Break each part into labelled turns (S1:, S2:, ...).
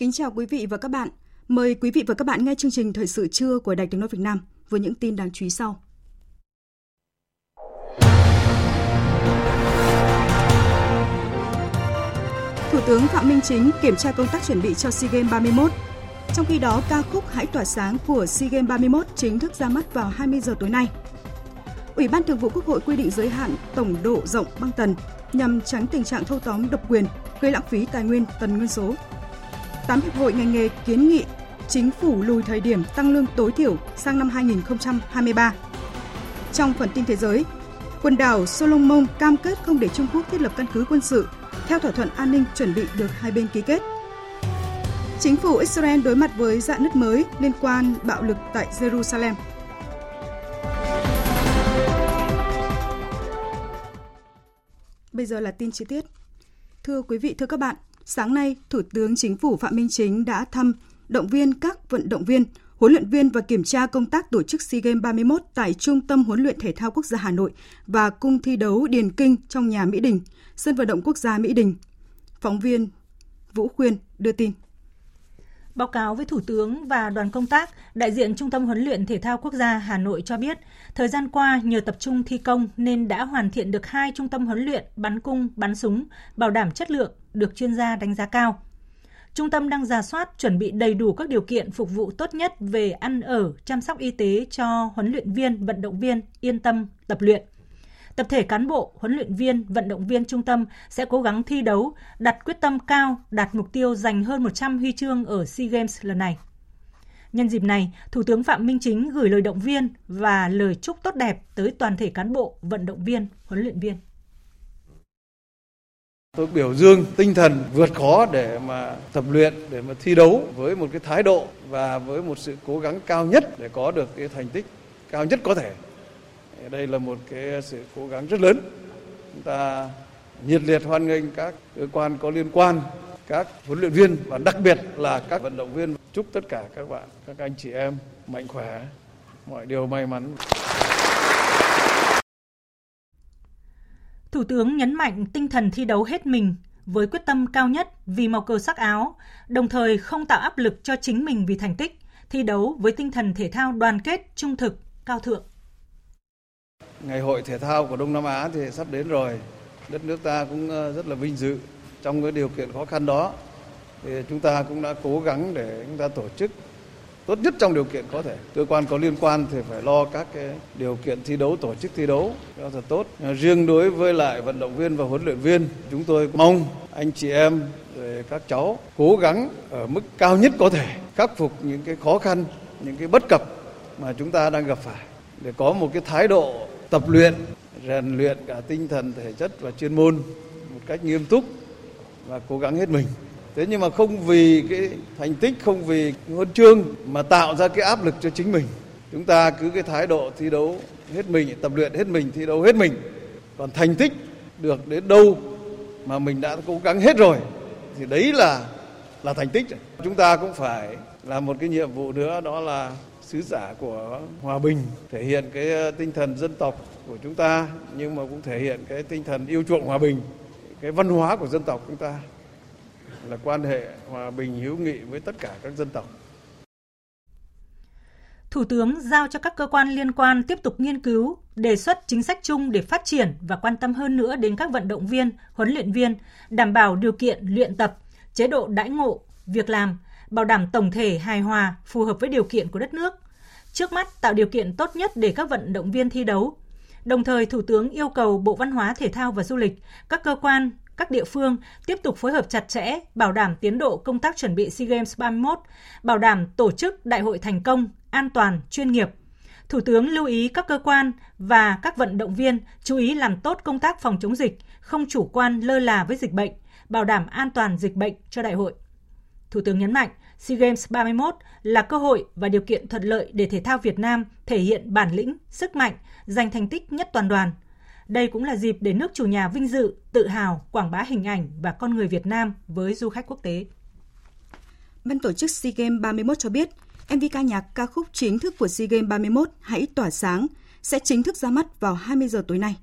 S1: Kính chào quý vị và các bạn. Mời quý vị và các bạn nghe chương trình Thời sự trưa của Đài Tiếng Nói Việt Nam với những tin đáng chú ý sau. Thủ tướng Phạm Minh Chính kiểm tra công tác chuẩn bị cho SEA Games 31. Trong khi đó, ca khúc Hãy tỏa sáng của SEA Games 31 chính thức ra mắt vào 20 giờ tối nay. Ủy ban Thường vụ Quốc hội quy định giới hạn tổng độ rộng băng tần nhằm tránh tình trạng thâu tóm độc quyền, gây lãng phí tài nguyên tần nguyên số 8 hiệp hội ngành nghề kiến nghị chính phủ lùi thời điểm tăng lương tối thiểu sang năm 2023. Trong phần tin thế giới, quần đảo Solomon cam kết không để Trung Quốc thiết lập căn cứ quân sự theo thỏa thuận an ninh chuẩn bị được hai bên ký kết. Chính phủ Israel đối mặt với dạn nứt mới liên quan bạo lực tại Jerusalem. Bây giờ là tin chi tiết. Thưa quý vị, thưa các bạn, Sáng nay, Thủ tướng Chính phủ Phạm Minh Chính đã thăm động viên các vận động viên, huấn luyện viên và kiểm tra công tác tổ chức SEA Games 31 tại Trung tâm Huấn luyện Thể thao Quốc gia Hà Nội và cung thi đấu Điền Kinh trong nhà Mỹ Đình, sân vận động quốc gia Mỹ Đình. Phóng viên Vũ Khuyên đưa tin.
S2: Báo cáo với Thủ tướng và đoàn công tác, đại diện Trung tâm huấn luyện thể thao quốc gia Hà Nội cho biết, thời gian qua nhờ tập trung thi công nên đã hoàn thiện được hai trung tâm huấn luyện bắn cung, bắn súng, bảo đảm chất lượng, được chuyên gia đánh giá cao. Trung tâm đang giả soát chuẩn bị đầy đủ các điều kiện phục vụ tốt nhất về ăn ở, chăm sóc y tế cho huấn luyện viên, vận động viên yên tâm tập luyện. Tập thể cán bộ, huấn luyện viên, vận động viên trung tâm sẽ cố gắng thi đấu, đặt quyết tâm cao, đạt mục tiêu giành hơn 100 huy chương ở SEA Games lần này. Nhân dịp này, Thủ tướng Phạm Minh Chính gửi lời động viên và lời chúc tốt đẹp tới toàn thể cán bộ, vận động viên, huấn luyện viên.
S3: Tôi biểu dương tinh thần vượt khó để mà tập luyện, để mà thi đấu với một cái thái độ và với một sự cố gắng cao nhất để có được cái thành tích cao nhất có thể. Đây là một cái sự cố gắng rất lớn. Chúng ta nhiệt liệt hoan nghênh các cơ quan có liên quan, các huấn luyện viên và đặc biệt là các vận động viên. Chúc tất cả các bạn, các anh chị em mạnh khỏe, mọi điều may mắn.
S2: Thủ tướng nhấn mạnh tinh thần thi đấu hết mình với quyết tâm cao nhất vì màu cờ sắc áo, đồng thời không tạo áp lực cho chính mình vì thành tích, thi đấu với tinh thần thể thao đoàn kết, trung thực, cao thượng.
S3: Ngày hội thể thao của Đông Nam Á thì sắp đến rồi. Đất nước ta cũng ờ, rất là vinh dự trong cái điều kiện khó khăn đó. Thì chúng ta cũng đã cố gắng để chúng ta tổ chức tốt nhất trong điều kiện có thể. Cơ quan có liên quan thì phải lo các cái điều kiện thi đấu, tổ chức thi đấu cho thật tốt. Ờ, riêng đối với lại vận động viên và huấn luyện viên, chúng tôi mong anh chị em rồi các cháu cố gắng ở mức cao nhất có thể khắc phục những cái khó khăn, những cái bất cập mà chúng ta đang gặp phải để có một cái thái độ tập luyện, rèn luyện cả tinh thần, thể chất và chuyên môn một cách nghiêm túc và cố gắng hết mình. Thế nhưng mà không vì cái thành tích không vì huân chương mà tạo ra cái áp lực cho chính mình. Chúng ta cứ cái thái độ thi đấu hết mình tập luyện hết mình thi đấu hết mình. Còn thành tích được đến đâu mà mình đã cố gắng hết rồi thì đấy là là thành tích. Chúng ta cũng phải làm một cái nhiệm vụ nữa đó là sứ giả của hòa bình thể hiện cái ờ, tinh thần dân tộc của chúng ta nhưng mà cũng thể hiện cái tinh thần yêu chuộng hòa bình cái văn hóa của dân tộc chúng ta là quan hệ hòa bình hữu nghị với tất cả các dân tộc.
S2: Thủ tướng giao cho các cơ quan liên quan tiếp tục nghiên cứu, đề xuất chính sách chung để phát triển và quan tâm hơn nữa đến các vận động viên, huấn luyện viên, đảm bảo điều kiện luyện tập, chế độ đãi ngộ, việc làm, bảo đảm tổng thể hài hòa, phù hợp với điều kiện của đất nước. Trước mắt tạo điều kiện tốt nhất để các vận động viên thi đấu. Đồng thời, Thủ tướng yêu cầu Bộ Văn hóa Thể thao và Du lịch, các cơ quan, các địa phương tiếp tục phối hợp chặt chẽ, bảo đảm tiến độ công tác chuẩn bị SEA Games 31, bảo đảm tổ chức đại hội thành công, an toàn, chuyên nghiệp. Thủ tướng lưu ý các cơ quan và các vận động viên chú ý làm tốt công tác phòng chống dịch, không chủ quan lơ là với dịch bệnh, bảo đảm an toàn dịch bệnh cho đại hội. Thủ tướng nhấn mạnh, SEA Games 31 là cơ hội và điều kiện thuận lợi để thể thao Việt Nam thể hiện bản lĩnh, sức mạnh, giành thành tích nhất toàn đoàn. Đây cũng là dịp để nước chủ nhà vinh dự, tự hào quảng bá hình ảnh và con người Việt Nam với du khách quốc tế.
S1: Ban tổ chức SEA Games 31 cho biết, MV ca nhạc ca khúc chính thức của SEA Games 31 Hãy tỏa sáng sẽ chính thức ra mắt vào 20 giờ tối nay.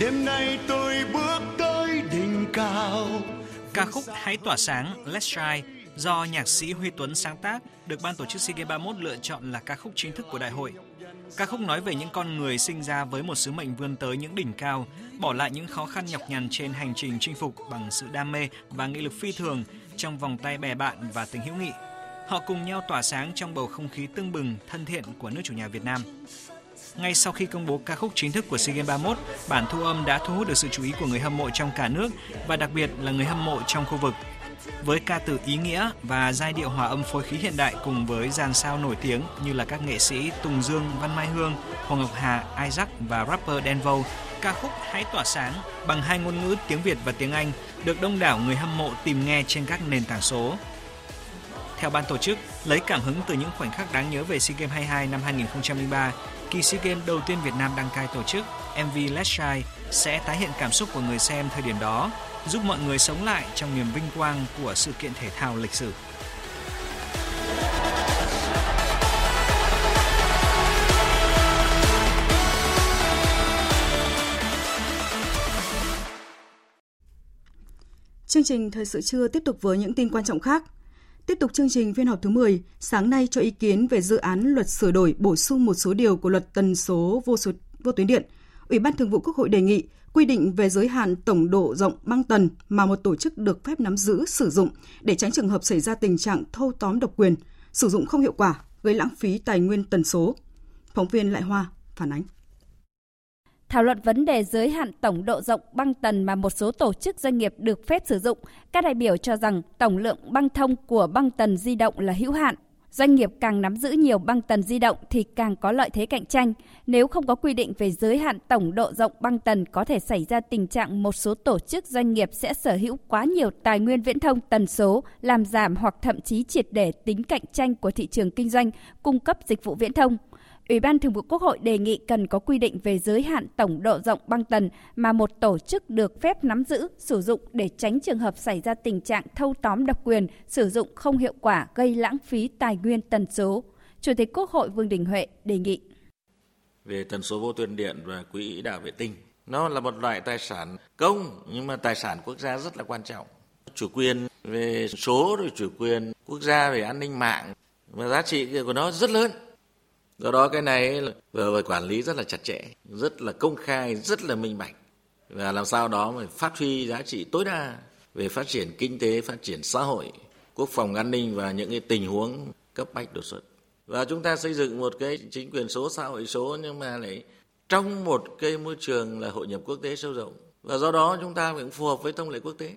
S4: Đêm nay tôi bước tới đỉnh cao.
S5: Ca khúc Hãy tỏa sáng Let's Shine do nhạc sĩ Huy Tuấn sáng tác được ban tổ chức SEA Games 31 lựa chọn là ca khúc chính thức của đại hội. Ca khúc nói về những con người sinh ra với một sứ mệnh vươn tới những đỉnh cao, bỏ lại những khó khăn nhọc nhằn trên hành trình chinh phục bằng sự đam mê và nghị lực phi thường trong vòng tay bè bạn và tình hữu nghị. Họ cùng nhau tỏa sáng trong bầu không khí tưng bừng, thân thiện của nước chủ nhà Việt Nam. Ngay sau khi công bố ca khúc chính thức của SEA Games 31, bản thu âm đã thu hút được sự chú ý của người hâm mộ trong cả nước và đặc biệt là người hâm mộ trong khu vực. Với ca từ ý nghĩa và giai điệu hòa âm phối khí hiện đại cùng với dàn sao nổi tiếng như là các nghệ sĩ Tùng Dương, Văn Mai Hương, Hoàng Ngọc Hà, Isaac và rapper Denvo, ca khúc Hãy tỏa sáng bằng hai ngôn ngữ tiếng Việt và tiếng Anh được đông đảo người hâm mộ tìm nghe trên các nền tảng số. Theo ban tổ chức, lấy cảm hứng từ những khoảnh khắc đáng nhớ về SEA Games 22 năm 2003, kỳ SEA Games đầu tiên Việt Nam đăng cai tổ chức, MV Let's Shine sẽ tái hiện cảm xúc của người xem thời điểm đó, giúp mọi người sống lại trong niềm vinh quang của sự kiện thể thao lịch sử.
S1: Chương trình Thời sự trưa tiếp tục với những tin quan trọng khác. Tiếp tục chương trình phiên họp thứ 10, sáng nay cho ý kiến về dự án luật sửa đổi bổ sung một số điều của luật tần số vô số vô tuyến điện. Ủy ban Thường vụ Quốc hội đề nghị quy định về giới hạn tổng độ rộng băng tần mà một tổ chức được phép nắm giữ sử dụng để tránh trường hợp xảy ra tình trạng thâu tóm độc quyền, sử dụng không hiệu quả, gây lãng phí tài nguyên tần số. Phóng viên Lại Hoa phản ánh.
S6: Thảo luận vấn đề giới hạn tổng độ rộng băng tần mà một số tổ chức doanh nghiệp được phép sử dụng, các đại biểu cho rằng tổng lượng băng thông của băng tần di động là hữu hạn. Doanh nghiệp càng nắm giữ nhiều băng tần di động thì càng có lợi thế cạnh tranh. Nếu không có quy định về giới hạn tổng độ rộng băng tần có thể xảy ra tình trạng một số tổ chức doanh nghiệp sẽ sở hữu quá nhiều tài nguyên viễn thông tần số, làm giảm hoặc thậm chí triệt để tính cạnh tranh của thị trường kinh doanh cung cấp dịch vụ viễn thông. Ủy ban Thường vụ Quốc hội đề nghị cần có quy định về giới hạn tổng độ rộng băng tần mà một tổ chức được phép nắm giữ, sử dụng để tránh trường hợp xảy ra tình trạng thâu tóm độc quyền, sử dụng không hiệu quả gây lãng phí tài nguyên tần số. Chủ tịch Quốc hội Vương Đình Huệ đề nghị.
S7: Về tần số vô tuyến điện và quỹ đạo vệ tinh, nó là một loại tài sản công nhưng mà tài sản quốc gia rất là quan trọng. Chủ quyền về số rồi chủ quyền quốc gia về an ninh mạng và giá trị của nó rất lớn do đó cái này vừa phải quản lý rất là chặt chẽ, rất là công khai, rất là minh bạch. Và làm sao đó mà phát huy giá trị tối đa về phát triển kinh tế, phát triển xã hội, quốc phòng an ninh và những cái tình huống cấp bách đột xuất. Và chúng ta xây dựng một cái chính quyền số, xã hội số, nhưng mà lại trong một cái môi trường là hội nhập quốc tế sâu rộng. Và do đó chúng ta cũng phù hợp với thông lệ quốc tế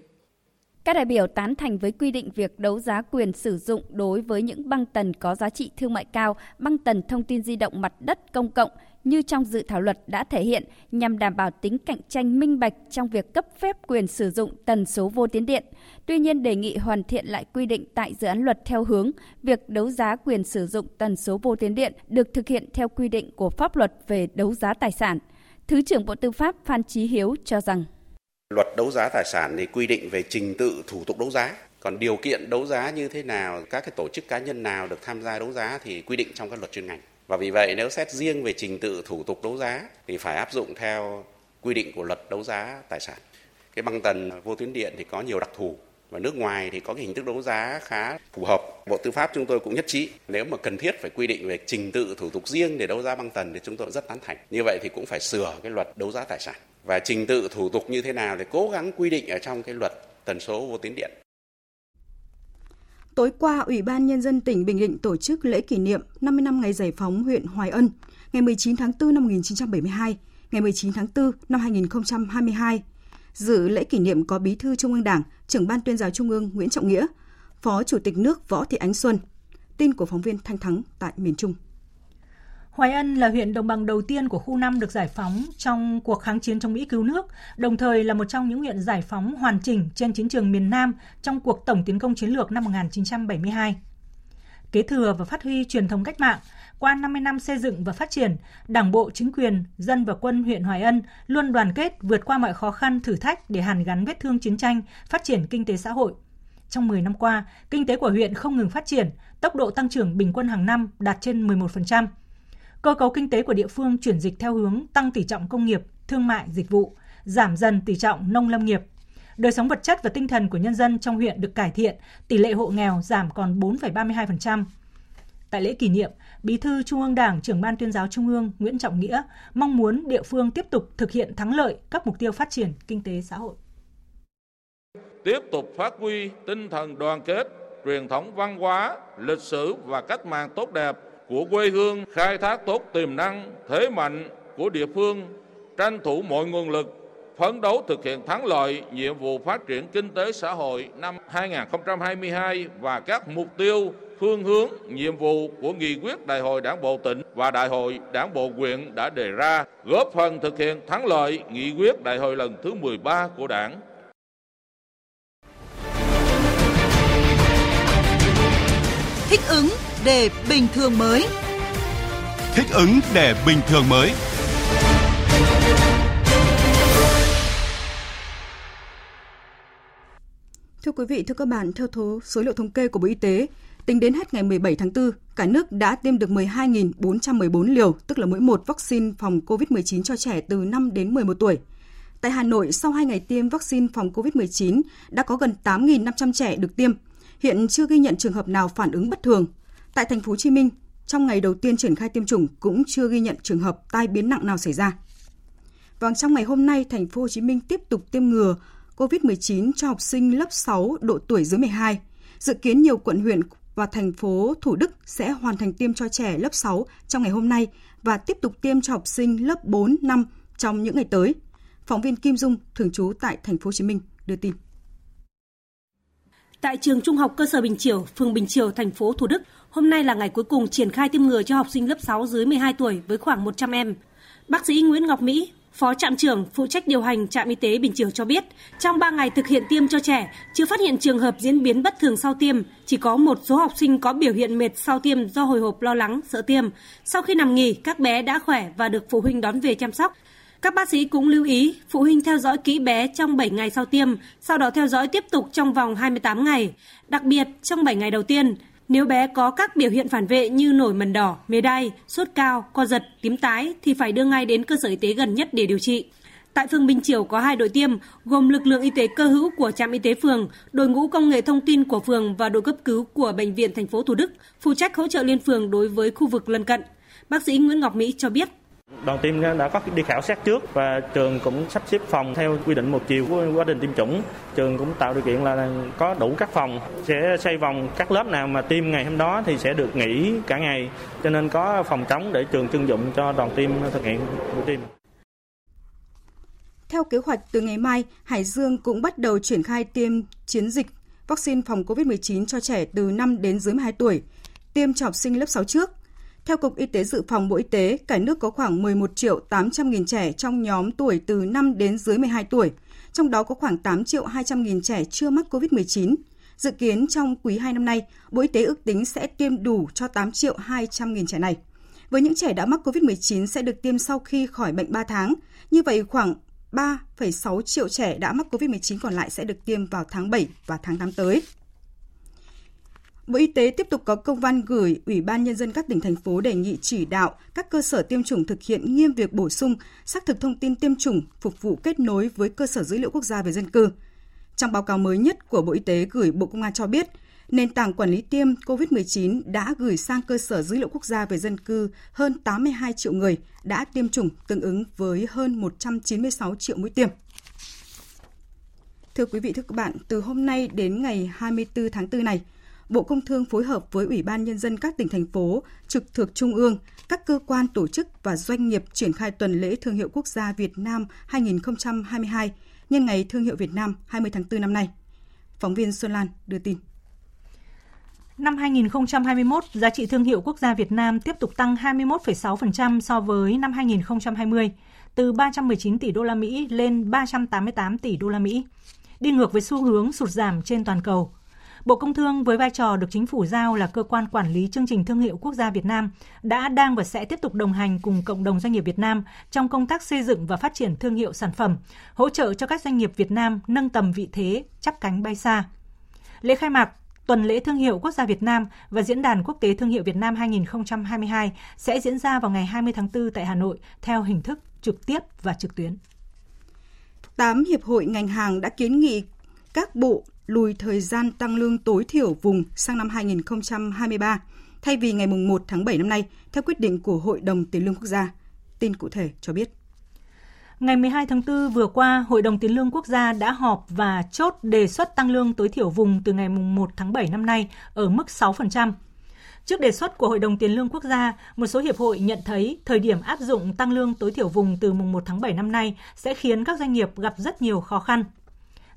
S6: các đại biểu tán thành với quy định việc đấu giá quyền sử dụng đối với những băng tần có giá trị thương mại cao, băng tần thông tin di động mặt đất công cộng như trong dự thảo luật đã thể hiện nhằm đảm bảo tính cạnh tranh minh bạch trong việc cấp phép quyền sử dụng tần số vô tuyến điện. Tuy nhiên đề nghị hoàn thiện lại quy định tại dự án luật theo hướng việc đấu giá quyền sử dụng tần số vô tuyến điện được thực hiện theo quy định của pháp luật về đấu giá tài sản. Thứ trưởng Bộ Tư pháp Phan Chí Hiếu cho rằng
S8: Luật đấu giá tài sản thì quy định về trình tự thủ tục đấu giá. Còn điều kiện đấu giá như thế nào, các cái tổ chức cá nhân nào được tham gia đấu giá thì quy định trong các luật chuyên ngành. Và vì vậy nếu xét riêng về trình tự thủ tục đấu giá thì phải áp dụng theo quy định của luật đấu giá tài sản. Cái băng tần vô tuyến điện thì có nhiều đặc thù và nước ngoài thì có cái hình thức đấu giá khá phù hợp. Bộ Tư pháp chúng tôi cũng nhất trí nếu mà cần thiết phải quy định về trình tự thủ tục riêng để đấu giá băng tần thì chúng tôi rất tán thành. Như vậy thì cũng phải sửa cái luật đấu giá tài sản và trình tự thủ tục như thế nào để cố gắng quy định ở trong cái luật tần số vô tuyến điện.
S1: Tối qua, Ủy ban Nhân dân tỉnh Bình Định tổ chức lễ kỷ niệm 50 năm ngày giải phóng huyện Hoài Ân. ngày 19 tháng 4 năm 1972, ngày 19 tháng 4 năm 2022. Dự lễ kỷ niệm có Bí thư Trung ương Đảng, trưởng ban tuyên giáo Trung ương Nguyễn Trọng Nghĩa, Phó Chủ tịch nước Võ Thị Ánh Xuân. Tin của phóng viên Thanh Thắng tại miền Trung.
S2: Hoài Ân là huyện đồng bằng đầu tiên của khu 5 được giải phóng trong cuộc kháng chiến chống Mỹ cứu nước, đồng thời là một trong những huyện giải phóng hoàn chỉnh trên chiến trường miền Nam trong cuộc tổng tiến công chiến lược năm 1972. Kế thừa và phát huy truyền thống cách mạng, qua 50 năm xây dựng và phát triển, Đảng bộ, chính quyền, dân và quân huyện Hoài Ân luôn đoàn kết vượt qua mọi khó khăn, thử thách để hàn gắn vết thương chiến tranh, phát triển kinh tế xã hội. Trong 10 năm qua, kinh tế của huyện không ngừng phát triển, tốc độ tăng trưởng bình quân hàng năm đạt trên 11%. Cơ cấu kinh tế của địa phương chuyển dịch theo hướng tăng tỷ trọng công nghiệp, thương mại, dịch vụ, giảm dần tỷ trọng nông lâm nghiệp. Đời sống vật chất và tinh thần của nhân dân trong huyện được cải thiện, tỷ lệ hộ nghèo giảm còn 4,32%. Tại lễ kỷ niệm, Bí thư Trung ương Đảng, trưởng ban tuyên giáo Trung ương Nguyễn Trọng Nghĩa mong muốn địa phương tiếp tục thực hiện thắng lợi các mục tiêu phát triển kinh tế xã hội.
S9: Tiếp tục phát huy tinh thần đoàn kết, truyền thống văn hóa, lịch sử và cách mạng tốt đẹp của quê hương, khai thác tốt tiềm năng, thế mạnh của địa phương, tranh thủ mọi nguồn lực, phấn đấu thực hiện thắng lợi nhiệm vụ phát triển kinh tế xã hội năm 2022 và các mục tiêu phương hướng, nhiệm vụ của nghị quyết Đại hội Đảng bộ tỉnh và Đại hội Đảng bộ huyện đã đề ra, góp phần thực hiện thắng lợi nghị quyết Đại hội lần thứ 13 của Đảng.
S10: Thích ứng để bình thường mới.
S4: Thích ứng để bình thường mới.
S1: Thưa quý vị, thưa các bạn, theo thố số liệu thống kê của Bộ Y tế, tính đến hết ngày 17 tháng 4, cả nước đã tiêm được 12.414 liều, tức là mỗi một vaccine phòng COVID-19 cho trẻ từ 5 đến 11 tuổi. Tại Hà Nội, sau 2 ngày tiêm vaccine phòng COVID-19, đã có gần 8.500 trẻ được tiêm. Hiện chưa ghi nhận trường hợp nào phản ứng bất thường. Tại thành phố Hồ Chí Minh, trong ngày đầu tiên triển khai tiêm chủng cũng chưa ghi nhận trường hợp tai biến nặng nào xảy ra. và trong ngày hôm nay, thành phố Hồ Chí Minh tiếp tục tiêm ngừa COVID-19 cho học sinh lớp 6 độ tuổi dưới 12. Dự kiến nhiều quận huyện và thành phố Thủ Đức sẽ hoàn thành tiêm cho trẻ lớp 6 trong ngày hôm nay và tiếp tục tiêm cho học sinh lớp 4, 5 trong những ngày tới. Phóng viên Kim Dung thường trú tại thành phố Hồ Chí Minh đưa tin.
S11: Tại trường Trung học cơ sở Bình Triều, phường Bình Triều, thành phố Thủ Đức, hôm nay là ngày cuối cùng triển khai tiêm ngừa cho học sinh lớp 6 dưới 12 tuổi với khoảng 100 em. Bác sĩ Nguyễn Ngọc Mỹ, Phó trạm trưởng phụ trách điều hành trạm y tế Bình Triều cho biết, trong 3 ngày thực hiện tiêm cho trẻ, chưa phát hiện trường hợp diễn biến bất thường sau tiêm, chỉ có một số học sinh có biểu hiện mệt sau tiêm do hồi hộp lo lắng, sợ tiêm. Sau khi nằm nghỉ, các bé đã khỏe và được phụ huynh đón về chăm sóc. Các bác sĩ cũng lưu ý phụ huynh theo dõi kỹ bé trong 7 ngày sau tiêm, sau đó theo dõi tiếp tục trong vòng 28 ngày. Đặc biệt, trong 7 ngày đầu tiên, nếu bé có các biểu hiện phản vệ như nổi mần đỏ, mề đay, sốt cao, co giật, tím tái thì phải đưa ngay đến cơ sở y tế gần nhất để điều trị. Tại phường Bình Triều có hai đội tiêm, gồm lực lượng y tế cơ hữu của trạm y tế phường, đội ngũ công nghệ thông tin của phường và đội cấp cứu của bệnh viện thành phố Thủ Đức, phụ trách hỗ trợ liên phường đối với khu vực lân cận. Bác sĩ Nguyễn Ngọc Mỹ cho biết
S12: Đoàn tiêm đã có đi khảo sát trước và trường cũng sắp xếp phòng theo quy định một chiều của quá trình tiêm chủng. Trường cũng tạo điều kiện là có đủ các phòng, sẽ xây vòng các lớp nào mà tiêm ngày hôm đó thì sẽ được nghỉ cả ngày. Cho nên có phòng trống để trường trưng dụng cho đoàn tiêm thực hiện buổi tiêm.
S1: Theo kế hoạch, từ ngày mai, Hải Dương cũng bắt đầu triển khai tiêm chiến dịch vaccine phòng COVID-19 cho trẻ từ 5 đến dưới 12 tuổi, tiêm cho học sinh lớp 6 trước. Theo Cục Y tế Dự phòng Bộ Y tế, cả nước có khoảng 11 triệu 800 nghìn trẻ trong nhóm tuổi từ 5 đến dưới 12 tuổi, trong đó có khoảng 8 triệu 200 nghìn trẻ chưa mắc COVID-19. Dự kiến trong quý 2 năm nay, Bộ Y tế ước tính sẽ tiêm đủ cho 8 triệu 200 nghìn trẻ này. Với những trẻ đã mắc COVID-19 sẽ được tiêm sau khi khỏi bệnh 3 tháng. Như vậy, khoảng 3,6 triệu trẻ đã mắc COVID-19 còn lại sẽ được tiêm vào tháng 7 và tháng 8 tới. Bộ Y tế tiếp tục có công văn gửi Ủy ban Nhân dân các tỉnh, thành phố đề nghị chỉ đạo các cơ sở tiêm chủng thực hiện nghiêm việc bổ sung, xác thực thông tin tiêm chủng, phục vụ kết nối với cơ sở dữ liệu quốc gia về dân cư. Trong báo cáo mới nhất của Bộ Y tế gửi Bộ Công an cho biết, nền tảng quản lý tiêm COVID-19 đã gửi sang cơ sở dữ liệu quốc gia về dân cư hơn 82 triệu người đã tiêm chủng tương ứng với hơn 196 triệu mũi tiêm. Thưa quý vị, thưa các bạn, từ hôm nay đến ngày 24 tháng 4 này, Bộ Công Thương phối hợp với Ủy ban Nhân dân các tỉnh, thành phố, trực thuộc Trung ương, các cơ quan, tổ chức và doanh nghiệp triển khai tuần lễ Thương hiệu Quốc gia Việt Nam 2022 nhân ngày Thương hiệu Việt Nam 20 tháng 4 năm nay. Phóng viên Xuân Lan đưa tin.
S2: Năm 2021, giá trị thương hiệu quốc gia Việt Nam tiếp tục tăng 21,6% so với năm 2020, từ 319 tỷ đô la Mỹ lên 388 tỷ đô la Mỹ, đi ngược với xu hướng sụt giảm trên toàn cầu. Bộ Công Thương với vai trò được chính phủ giao là cơ quan quản lý chương trình thương hiệu quốc gia Việt Nam đã đang và sẽ tiếp tục đồng hành cùng cộng đồng doanh nghiệp Việt Nam trong công tác xây dựng và phát triển thương hiệu sản phẩm, hỗ trợ cho các doanh nghiệp Việt Nam nâng tầm vị thế, chắp cánh bay xa. Lễ khai mạc Tuần lễ thương hiệu quốc gia Việt Nam và Diễn đàn Quốc tế Thương hiệu Việt Nam 2022 sẽ diễn ra vào ngày 20 tháng 4 tại Hà Nội theo hình thức trực tiếp và trực tuyến.
S1: 8 hiệp hội ngành hàng đã kiến nghị các bộ lùi thời gian tăng lương tối thiểu vùng sang năm 2023 thay vì ngày 1 tháng 7 năm nay theo quyết định của Hội đồng Tiền lương Quốc gia. Tin cụ thể cho biết.
S2: Ngày 12 tháng 4 vừa qua, Hội đồng Tiền lương Quốc gia đã họp và chốt đề xuất tăng lương tối thiểu vùng từ ngày 1 tháng 7 năm nay ở mức 6%. Trước đề xuất của Hội đồng Tiền lương Quốc gia, một số hiệp hội nhận thấy thời điểm áp dụng tăng lương tối thiểu vùng từ mùng 1 tháng 7 năm nay sẽ khiến các doanh nghiệp gặp rất nhiều khó khăn.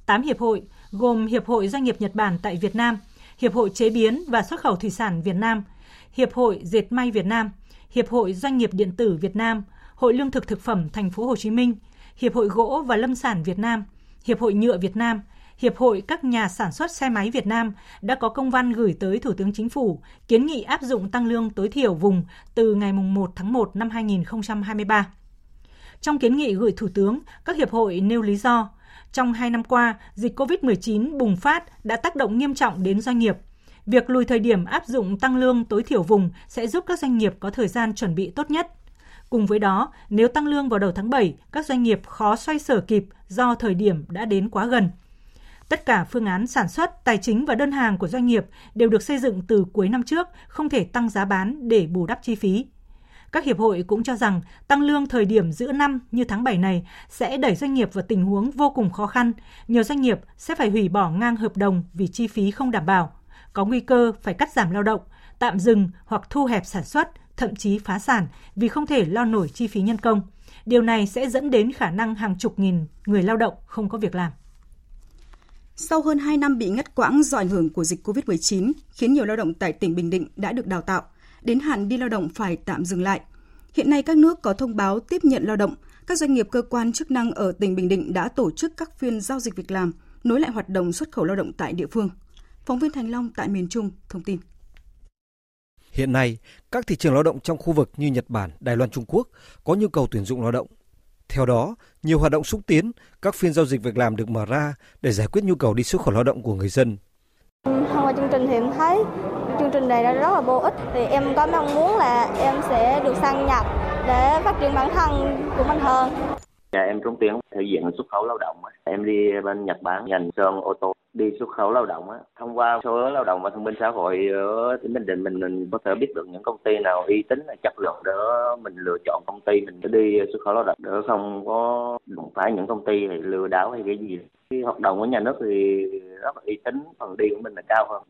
S2: 8 hiệp hội, gồm Hiệp hội Doanh nghiệp Nhật Bản tại Việt Nam, Hiệp hội Chế biến và Xuất khẩu Thủy sản Việt Nam, Hiệp hội Dệt may Việt Nam, Hiệp hội Doanh nghiệp Điện tử Việt Nam, Hội Lương thực Thực phẩm Thành phố Hồ Chí Minh, Hiệp hội Gỗ và Lâm sản Việt Nam, Hiệp hội Nhựa Việt Nam, Hiệp hội các nhà sản xuất xe máy Việt Nam đã có công văn gửi tới Thủ tướng Chính phủ kiến nghị áp dụng tăng lương tối thiểu vùng từ ngày 1 tháng 1 năm 2023. Trong kiến nghị gửi Thủ tướng, các hiệp hội nêu lý do trong hai năm qua, dịch COVID-19 bùng phát đã tác động nghiêm trọng đến doanh nghiệp. Việc lùi thời điểm áp dụng tăng lương tối thiểu vùng sẽ giúp các doanh nghiệp có thời gian chuẩn bị tốt nhất. Cùng với đó, nếu tăng lương vào đầu tháng 7, các doanh nghiệp khó xoay sở kịp do thời điểm đã đến quá gần. Tất cả phương án sản xuất, tài chính và đơn hàng của doanh nghiệp đều được xây dựng từ cuối năm trước, không thể tăng giá bán để bù đắp chi phí. Các hiệp hội cũng cho rằng tăng lương thời điểm giữa năm như tháng 7 này sẽ đẩy doanh nghiệp vào tình huống vô cùng khó khăn. Nhiều doanh nghiệp sẽ phải hủy bỏ ngang hợp đồng vì chi phí không đảm bảo, có nguy cơ phải cắt giảm lao động, tạm dừng hoặc thu hẹp sản xuất, thậm chí phá sản vì không thể lo nổi chi phí nhân công. Điều này sẽ dẫn đến khả năng hàng chục nghìn người lao động không có việc làm.
S1: Sau hơn 2 năm bị ngắt quãng do ảnh hưởng của dịch COVID-19, khiến nhiều lao động tại tỉnh Bình Định đã được đào tạo, đến hạn đi lao động phải tạm dừng lại. Hiện nay các nước có thông báo tiếp nhận lao động, các doanh nghiệp cơ quan chức năng ở tỉnh Bình Định đã tổ chức các phiên giao dịch việc làm, nối lại hoạt động xuất khẩu lao động tại địa phương. Phóng viên Thành Long tại miền Trung thông tin.
S13: Hiện nay, các thị trường lao động trong khu vực như Nhật Bản, Đài Loan, Trung Quốc có nhu cầu tuyển dụng lao động. Theo đó, nhiều hoạt động xúc tiến, các phiên giao dịch việc làm được mở ra để giải quyết nhu cầu đi xuất khẩu lao động của người dân.
S14: Thông qua chương trình thì em thấy chương trình này rất là bổ ích thì em có mong muốn là em sẽ được sang Nhật để phát triển bản thân của mình hơn.
S15: Nhà em trúng tuyển thể diện xuất khẩu lao động. Em đi bên Nhật Bản ngành sơn ô tô. Đi xuất khẩu lao động á. Thông qua số lao động và thông minh xã hội ở tỉnh bình định mình, mình có thể biết được những công ty nào uy tín là chất lượng để mình lựa chọn công ty mình để đi xuất khẩu lao động. Để không có đụng phải những công ty lừa đảo hay cái gì. Cái hoạt động của nhà nước thì rất là uy tín phần đi của mình là cao hơn.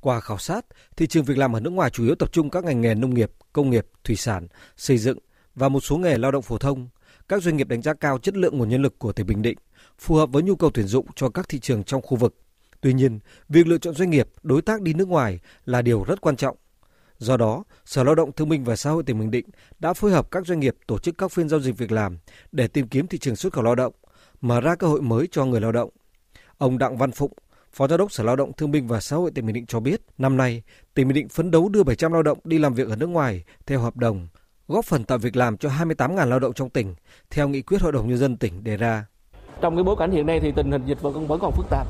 S13: Qua khảo sát, thị trường việc làm ở nước ngoài chủ yếu tập trung các ngành nghề nông nghiệp, công nghiệp, thủy sản, xây dựng và một số nghề lao động phổ thông. Các doanh nghiệp đánh giá cao chất lượng nguồn nhân lực của tỉnh Bình Định phù hợp với nhu cầu tuyển dụng cho các thị trường trong khu vực. Tuy nhiên, việc lựa chọn doanh nghiệp, đối tác đi nước ngoài là điều rất quan trọng. Do đó, Sở Lao động Thương binh và Xã hội tỉnh Bình Định đã phối hợp các doanh nghiệp tổ chức các phiên giao dịch việc làm để tìm kiếm thị trường xuất khẩu lao động, mở ra cơ hội mới cho người lao động. Ông Đặng Văn Phụng, Phó Giám đốc Sở Lao động Thương binh và Xã hội tỉnh Bình Định cho biết, năm nay, tỉnh Bình Định phấn đấu đưa 700 lao động đi làm việc ở nước ngoài theo hợp đồng, góp phần tạo việc làm cho 28.000 lao động trong tỉnh, theo nghị quyết Hội đồng Nhân dân tỉnh đề ra.
S16: Trong cái bối cảnh hiện nay thì tình hình dịch vẫn còn phức tạp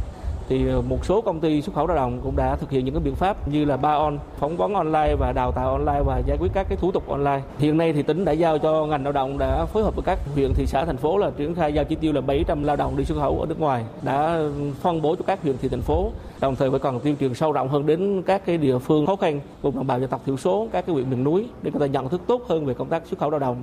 S16: thì ờ, một số công ty xuất khẩu lao động cũng đã thực hiện những cái biện pháp như là ba on phỏng vấn online và đào tạo online và giải quyết các cái thủ tục online hiện nay thì tỉnh đã giao cho ngành lao động đã phối hợp với các huyện thị xã thành phố là triển khai giao chỉ tiêu là 700 lao động đi xuất khẩu ở nước ngoài đã phân bố cho các huyện thị thành phố đồng thời phải còn tuyên truyền sâu rộng hơn đến các cái địa phương khó khăn vùng đồng bào dân tộc thiểu số các cái huyện miền núi để người ta nhận thức tốt hơn về công tác xuất khẩu lao động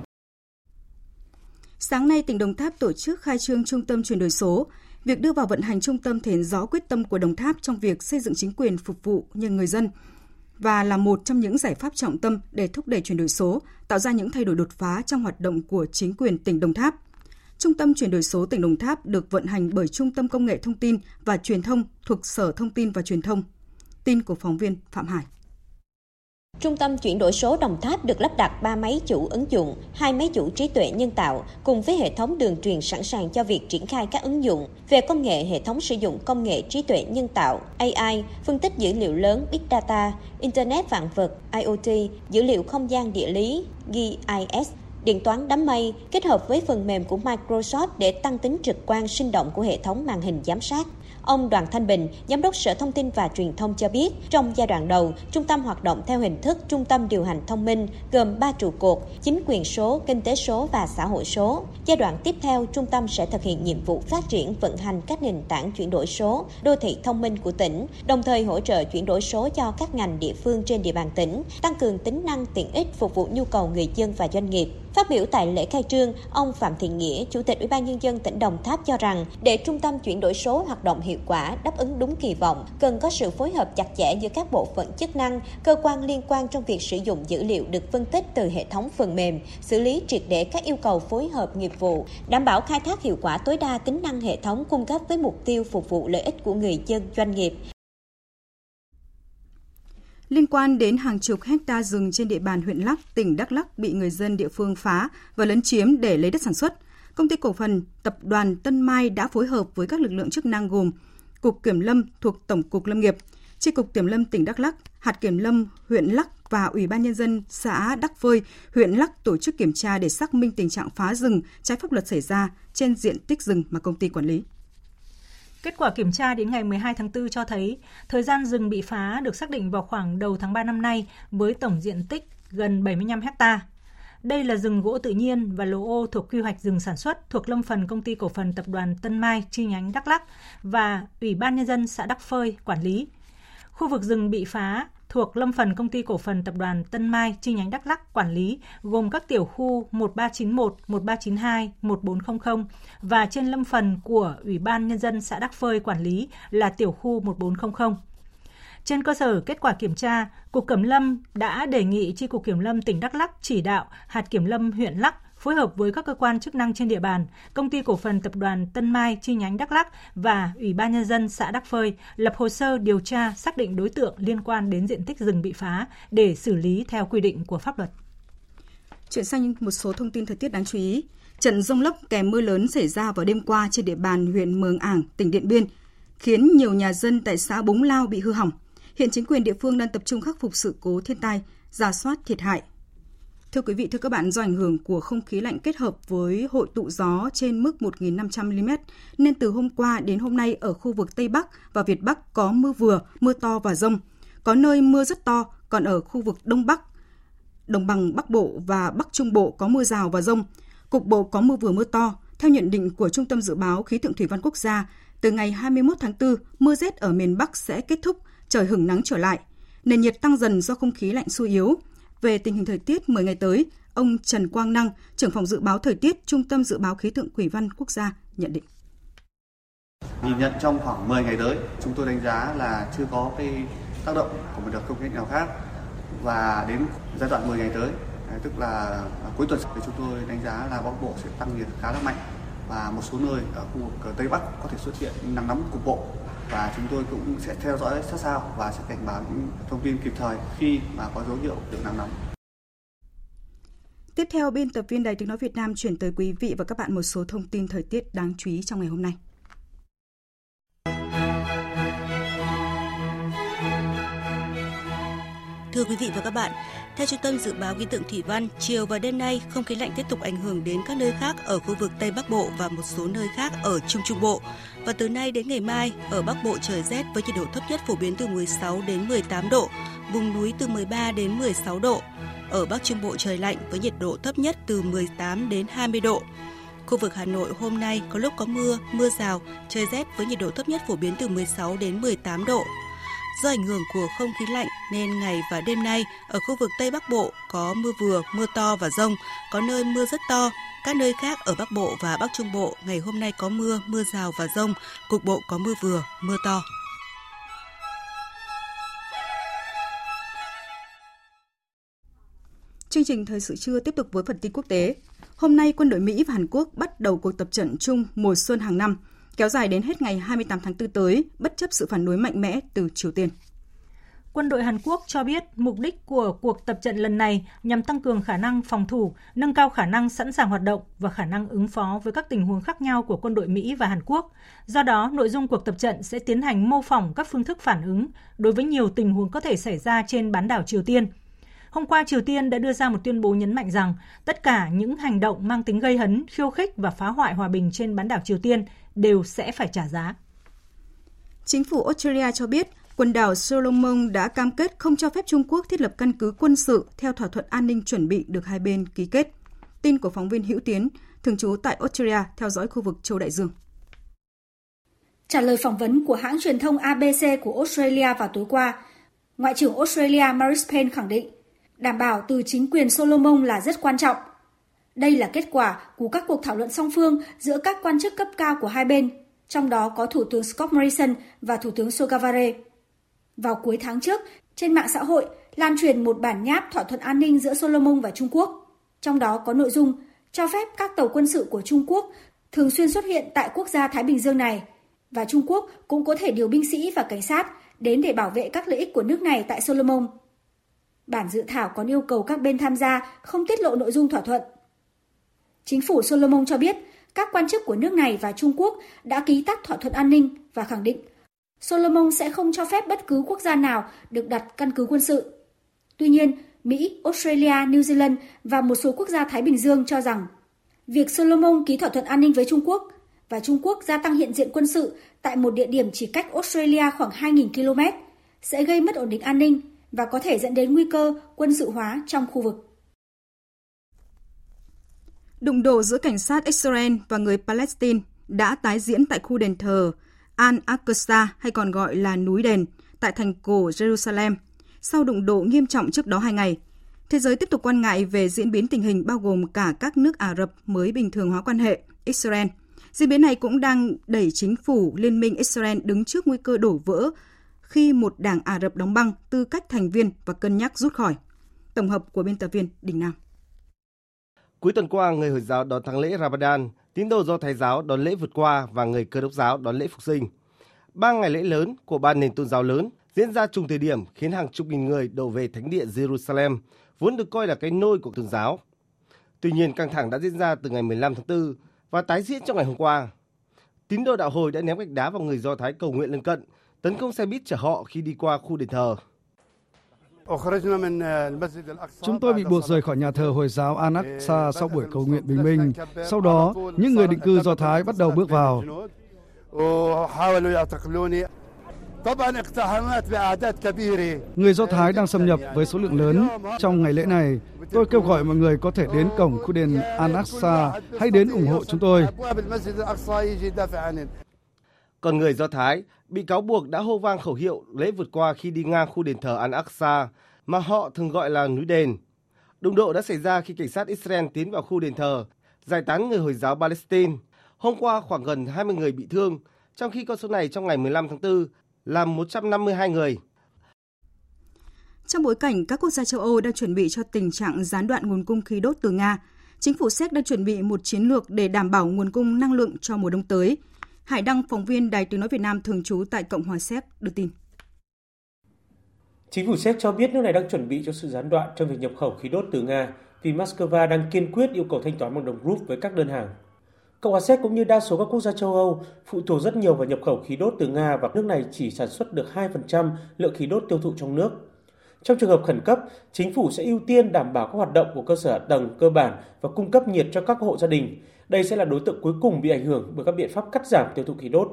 S1: Sáng nay, tỉnh Đồng Tháp tổ chức khai trương Trung tâm chuyển đổi số. Việc đưa vào vận hành trung tâm thể hiện rõ quyết tâm của Đồng Tháp trong việc xây dựng chính quyền phục vụ như người dân và là một trong những giải pháp trọng tâm để thúc đẩy chuyển đổi số, tạo ra những thay đổi đột phá trong hoạt động của chính quyền tỉnh Đồng Tháp. Trung tâm chuyển đổi số tỉnh Đồng Tháp được vận hành bởi Trung tâm Công nghệ Thông tin và Truyền thông thuộc Sở Thông tin và Truyền thông. Tin của phóng viên Phạm Hải.
S17: Trung tâm chuyển đổi số Đồng Tháp được lắp đặt 3 máy chủ ứng dụng, hai máy chủ trí tuệ nhân tạo cùng với hệ thống đường truyền sẵn sàng cho việc triển khai các ứng dụng về công nghệ hệ thống sử dụng công nghệ trí tuệ nhân tạo AI, phân tích dữ liệu lớn Big Data, Internet vạn vật IoT, dữ liệu không gian địa lý GIS, điện toán đám mây kết hợp với phần mềm của Microsoft để tăng tính trực quan sinh động của hệ thống màn hình giám sát. Ông Đoàn Thanh Bình, Giám đốc Sở Thông tin và Truyền thông cho biết, trong giai đoạn đầu, trung tâm hoạt động theo hình thức trung tâm điều hành thông minh gồm 3 trụ cột, chính quyền số, kinh tế số và xã hội số. Giai đoạn tiếp theo, trung tâm sẽ thực hiện nhiệm vụ phát triển vận hành các nền tảng chuyển đổi số, đô thị thông minh của tỉnh, đồng thời hỗ trợ chuyển đổi số cho các ngành địa phương trên địa bàn tỉnh, tăng cường tính năng tiện ích phục vụ nhu cầu người dân và doanh nghiệp. Phát biểu tại lễ khai trương, ông Phạm Thiện Nghĩa, Chủ tịch Ủy ban nhân dân tỉnh Đồng Tháp cho rằng để trung tâm chuyển đổi số hoạt động hiệu quả, đáp ứng đúng kỳ vọng, cần có sự phối hợp chặt chẽ giữa các bộ phận chức năng, cơ quan liên quan trong việc sử dụng dữ liệu được phân tích từ hệ thống phần mềm, xử lý triệt để các yêu cầu phối hợp nghiệp vụ, đảm bảo khai thác hiệu quả tối đa tính năng hệ thống cung cấp với mục tiêu phục vụ lợi ích của người dân doanh nghiệp.
S1: Liên quan đến hàng chục hecta rừng trên địa bàn huyện Lắc, tỉnh Đắk Lắc bị người dân địa phương phá và lấn chiếm để lấy đất sản xuất, công ty cổ phần tập đoàn Tân Mai đã phối hợp với các lực lượng chức năng gồm Cục Kiểm lâm thuộc Tổng cục Lâm nghiệp, tri cục Kiểm lâm tỉnh Đắk Lắc, hạt kiểm lâm huyện Lắc và Ủy ban nhân dân xã Đắc Phơi, huyện Lắc tổ chức kiểm tra để xác minh tình trạng phá rừng trái pháp luật xảy ra trên diện tích rừng mà công ty quản lý.
S2: Kết quả kiểm tra đến ngày 12 tháng 4 cho thấy, thời gian rừng bị phá được xác định vào khoảng đầu tháng 3 năm nay với tổng diện tích gần 75 hectare. Đây là rừng gỗ tự nhiên và lô ô thuộc quy hoạch rừng sản xuất thuộc lâm phần công ty cổ phần tập đoàn Tân Mai chi nhánh Đắk Lắc và Ủy ban Nhân dân xã Đắk Phơi quản lý. Khu vực rừng bị phá thuộc lâm phần công ty cổ phần tập đoàn Tân Mai chi nhánh Đắk Lắc quản lý gồm các tiểu khu 1391, 1392, 1400 và trên lâm phần của Ủy ban Nhân dân xã Đắk Phơi quản lý là tiểu khu 1400. Trên cơ sở kết quả kiểm tra, Cục Kiểm lâm đã đề nghị tri cục Kiểm lâm tỉnh Đắk Lắc chỉ đạo hạt kiểm lâm huyện Lắc phối hợp với các cơ quan chức năng trên địa bàn, công ty cổ phần tập đoàn Tân Mai chi nhánh Đắk Lắc và Ủy ban nhân dân xã Đắk Phơi lập hồ sơ điều tra xác định đối tượng liên quan đến diện tích rừng bị phá để xử lý theo quy định của pháp luật.
S1: Chuyển sang một số thông tin thời tiết đáng chú ý. Trận rông lốc kèm mưa lớn xảy ra vào đêm qua trên địa bàn huyện Mường Ảng, tỉnh Điện Biên, khiến nhiều nhà dân tại xã Búng Lao bị hư hỏng. Hiện chính quyền địa phương đang tập trung khắc phục sự cố thiên tai, giả soát thiệt hại, Thưa quý vị, thưa các bạn, do ảnh hưởng của không khí lạnh kết hợp với hội tụ gió trên mức 1.500 mm, nên từ hôm qua đến hôm nay ở khu vực Tây Bắc và Việt Bắc có mưa vừa, mưa to và rông. Có nơi mưa rất to, còn ở khu vực Đông Bắc, Đồng bằng Bắc Bộ và Bắc Trung Bộ có mưa rào và rông. Cục bộ có mưa vừa mưa to. Theo nhận định của Trung tâm Dự báo Khí tượng Thủy văn Quốc gia, từ ngày 21 tháng 4, mưa rét ở miền Bắc sẽ kết thúc, trời hửng nắng trở lại. Nền nhiệt tăng dần do không khí lạnh suy yếu, về tình hình thời tiết 10 ngày tới, ông Trần Quang Năng, trưởng phòng dự báo thời tiết Trung tâm Dự báo Khí tượng Thủy văn Quốc gia nhận định.
S18: Nhìn nhận trong khoảng 10 ngày tới, chúng tôi đánh giá là chưa có cái tác động của một đợt không khí nào khác và đến giai đoạn 10 ngày tới, à, tức là à, cuối tuần thì chúng tôi đánh giá là Bắc Bộ sẽ tăng nhiệt khá là mạnh và một số nơi ở khu vực ờ, Tây Bắc có thể xuất hiện nắng nóng cục bộ và chúng tôi cũng sẽ theo dõi sát sao và sẽ cảnh báo những thông tin kịp thời khi mà có dấu hiệu được nắng nóng.
S1: Tiếp theo, biên tập viên Đài Tiếng Nói Việt Nam chuyển tới quý vị và các bạn một số thông tin thời tiết đáng chú ý trong ngày hôm nay.
S19: Thưa quý vị và các bạn, theo Trung tâm Dự báo Khí tượng Thủy văn, chiều và đêm nay, không khí lạnh tiếp tục ảnh hưởng đến các nơi khác ở khu vực Tây Bắc Bộ và một số nơi khác ở Trung Trung Bộ. Và từ nay đến ngày mai, ở Bắc Bộ trời rét với nhiệt độ thấp nhất phổ biến từ 16 đến 18 độ, vùng núi từ 13 đến 16 độ. Ở Bắc Trung Bộ trời lạnh với nhiệt độ thấp nhất từ 18 đến 20 độ. Khu vực Hà Nội hôm nay có lúc có mưa, mưa rào, trời rét với nhiệt độ thấp nhất phổ biến từ 16 đến 18 độ, Do ảnh hưởng của không khí lạnh nên ngày và đêm nay ở khu vực Tây Bắc Bộ có mưa vừa, mưa to và rông, có nơi mưa rất to. Các nơi khác ở Bắc Bộ và Bắc Trung Bộ ngày hôm nay có mưa, mưa rào và rông, cục bộ có mưa vừa, mưa to.
S1: Chương trình thời sự trưa tiếp tục với phần tin quốc tế. Hôm nay, quân đội Mỹ và Hàn Quốc bắt đầu cuộc tập trận chung mùa xuân hàng năm, kéo dài đến hết ngày 28 tháng 4 tới, bất chấp sự phản đối mạnh mẽ từ Triều Tiên.
S2: Quân đội Hàn Quốc cho biết mục đích của cuộc tập trận lần này nhằm tăng cường khả năng phòng thủ, nâng cao khả năng sẵn sàng hoạt động và khả năng ứng phó với các tình huống khác nhau của quân đội Mỹ và Hàn Quốc. Do đó, nội dung cuộc tập trận sẽ tiến hành mô phỏng các phương thức phản ứng đối với nhiều tình huống có thể xảy ra trên bán đảo Triều Tiên. Hôm qua, Triều Tiên đã đưa ra một tuyên bố nhấn mạnh rằng tất cả những hành động mang tính gây hấn, khiêu khích và phá hoại hòa bình trên bán đảo Triều Tiên đều sẽ phải trả giá.
S1: Chính phủ Australia cho biết quần đảo Solomon đã cam kết không cho phép Trung Quốc thiết lập căn cứ quân sự theo thỏa thuận an ninh chuẩn bị được hai bên ký kết. Tin của phóng viên Hữu Tiến, thường trú tại Australia theo dõi khu vực châu Đại Dương.
S20: Trả lời phỏng vấn của hãng truyền thông ABC của Australia vào tối qua, Ngoại trưởng Australia Marise Payne khẳng định đảm bảo từ chính quyền Solomon là rất quan trọng. Đây là kết quả của các cuộc thảo luận song phương giữa các quan chức cấp cao của hai bên, trong đó có Thủ tướng Scott Morrison và Thủ tướng Sogavare. Vào cuối tháng trước, trên mạng xã hội lan truyền một bản nháp thỏa thuận an ninh giữa Solomon và Trung Quốc. Trong đó có nội dung cho phép các tàu quân sự của Trung Quốc thường xuyên xuất hiện tại quốc gia Thái Bình Dương này và Trung Quốc cũng có thể điều binh sĩ và cảnh sát đến để bảo vệ các lợi ích của nước này tại Solomon. Bản dự thảo còn yêu cầu các bên tham gia không tiết lộ nội dung thỏa thuận. Chính phủ Solomon cho biết các quan chức của nước này và Trung Quốc đã ký tắt thỏa thuận an ninh và khẳng định Solomon sẽ không cho phép bất cứ quốc gia nào được đặt căn cứ quân sự. Tuy nhiên, Mỹ, Australia, New Zealand và một số quốc gia Thái Bình Dương cho rằng việc Solomon ký thỏa thuận an ninh với Trung Quốc và Trung Quốc gia tăng hiện diện quân sự tại một địa điểm chỉ cách Australia khoảng 2.000 km sẽ gây mất ổn định an ninh và có thể dẫn đến nguy cơ quân sự hóa trong khu vực.
S1: Đụng độ giữa cảnh sát Israel và người Palestine đã tái diễn tại khu đền thờ Al-Aqsa hay còn gọi là núi đền tại thành cổ Jerusalem sau đụng độ nghiêm trọng trước đó hai ngày. Thế giới tiếp tục quan ngại về diễn biến tình hình bao gồm cả các nước Ả Rập mới bình thường hóa quan hệ, Israel. Diễn biến này cũng đang đẩy chính phủ Liên minh Israel đứng trước nguy cơ đổ vỡ khi một đảng Ả Rập đóng băng tư cách thành viên và cân nhắc rút khỏi. Tổng hợp của biên tập viên Đình Nam.
S21: Cuối tuần qua, người Hồi giáo đón tháng lễ Ramadan, tín đồ do Thái giáo đón lễ vượt qua và người Cơ đốc giáo đón lễ phục sinh. Ba ngày lễ lớn của ba nền tôn giáo lớn diễn ra trùng thời điểm khiến hàng chục nghìn người đổ về thánh địa Jerusalem, vốn được coi là cái nôi của tôn giáo. Tuy nhiên, căng thẳng đã diễn ra từ ngày 15 tháng 4 và tái diễn trong ngày hôm qua. Tín đồ đạo hồi đã ném gạch đá vào người Do Thái cầu nguyện lân cận, tấn công xe buýt chở họ khi đi qua khu đền thờ.
S22: Chúng tôi bị buộc rời khỏi nhà thờ Hồi giáo Al-Aqsa sau buổi cầu nguyện bình minh. Sau đó, những người định cư Do Thái bắt đầu bước vào. Người Do Thái đang xâm nhập với số lượng lớn. Trong ngày lễ này, tôi kêu gọi mọi người có thể đến cổng khu đền Al-Aqsa đến ủng hộ chúng tôi.
S21: Còn người Do Thái bị cáo buộc đã hô vang khẩu hiệu lễ vượt qua khi đi ngang khu đền thờ Al-Aqsa mà họ thường gọi là núi đền. Đụng độ đã xảy ra khi cảnh sát Israel tiến vào khu đền thờ, giải tán người Hồi giáo Palestine. Hôm qua khoảng gần 20 người bị thương, trong khi con số này trong ngày 15 tháng 4 là 152 người.
S1: Trong bối cảnh các quốc gia châu Âu đang chuẩn bị cho tình trạng gián đoạn nguồn cung khí đốt từ Nga, chính phủ Séc đang chuẩn bị một chiến lược để đảm bảo nguồn cung năng lượng cho mùa đông tới. Hải Đăng, phóng viên Đài Tiếng Nói Việt Nam thường trú tại Cộng hòa Séc, đưa tin.
S23: Chính phủ Séc cho biết nước này đang chuẩn bị cho sự gián đoạn trong việc nhập khẩu khí đốt từ Nga vì Moscow đang kiên quyết yêu cầu thanh toán bằng đồng rúp với các đơn hàng. Cộng hòa Séc cũng như đa số các quốc gia châu Âu phụ thuộc rất nhiều vào nhập khẩu khí đốt từ Nga và nước này chỉ sản xuất được 2% lượng khí đốt tiêu thụ trong nước. Trong trường hợp khẩn cấp, chính phủ sẽ ưu tiên đảm bảo các hoạt động của cơ sở hạ tầng cơ bản và cung cấp nhiệt cho các hộ gia đình. Đây sẽ là đối tượng cuối cùng bị ảnh hưởng bởi các biện pháp cắt giảm tiêu thụ khí đốt.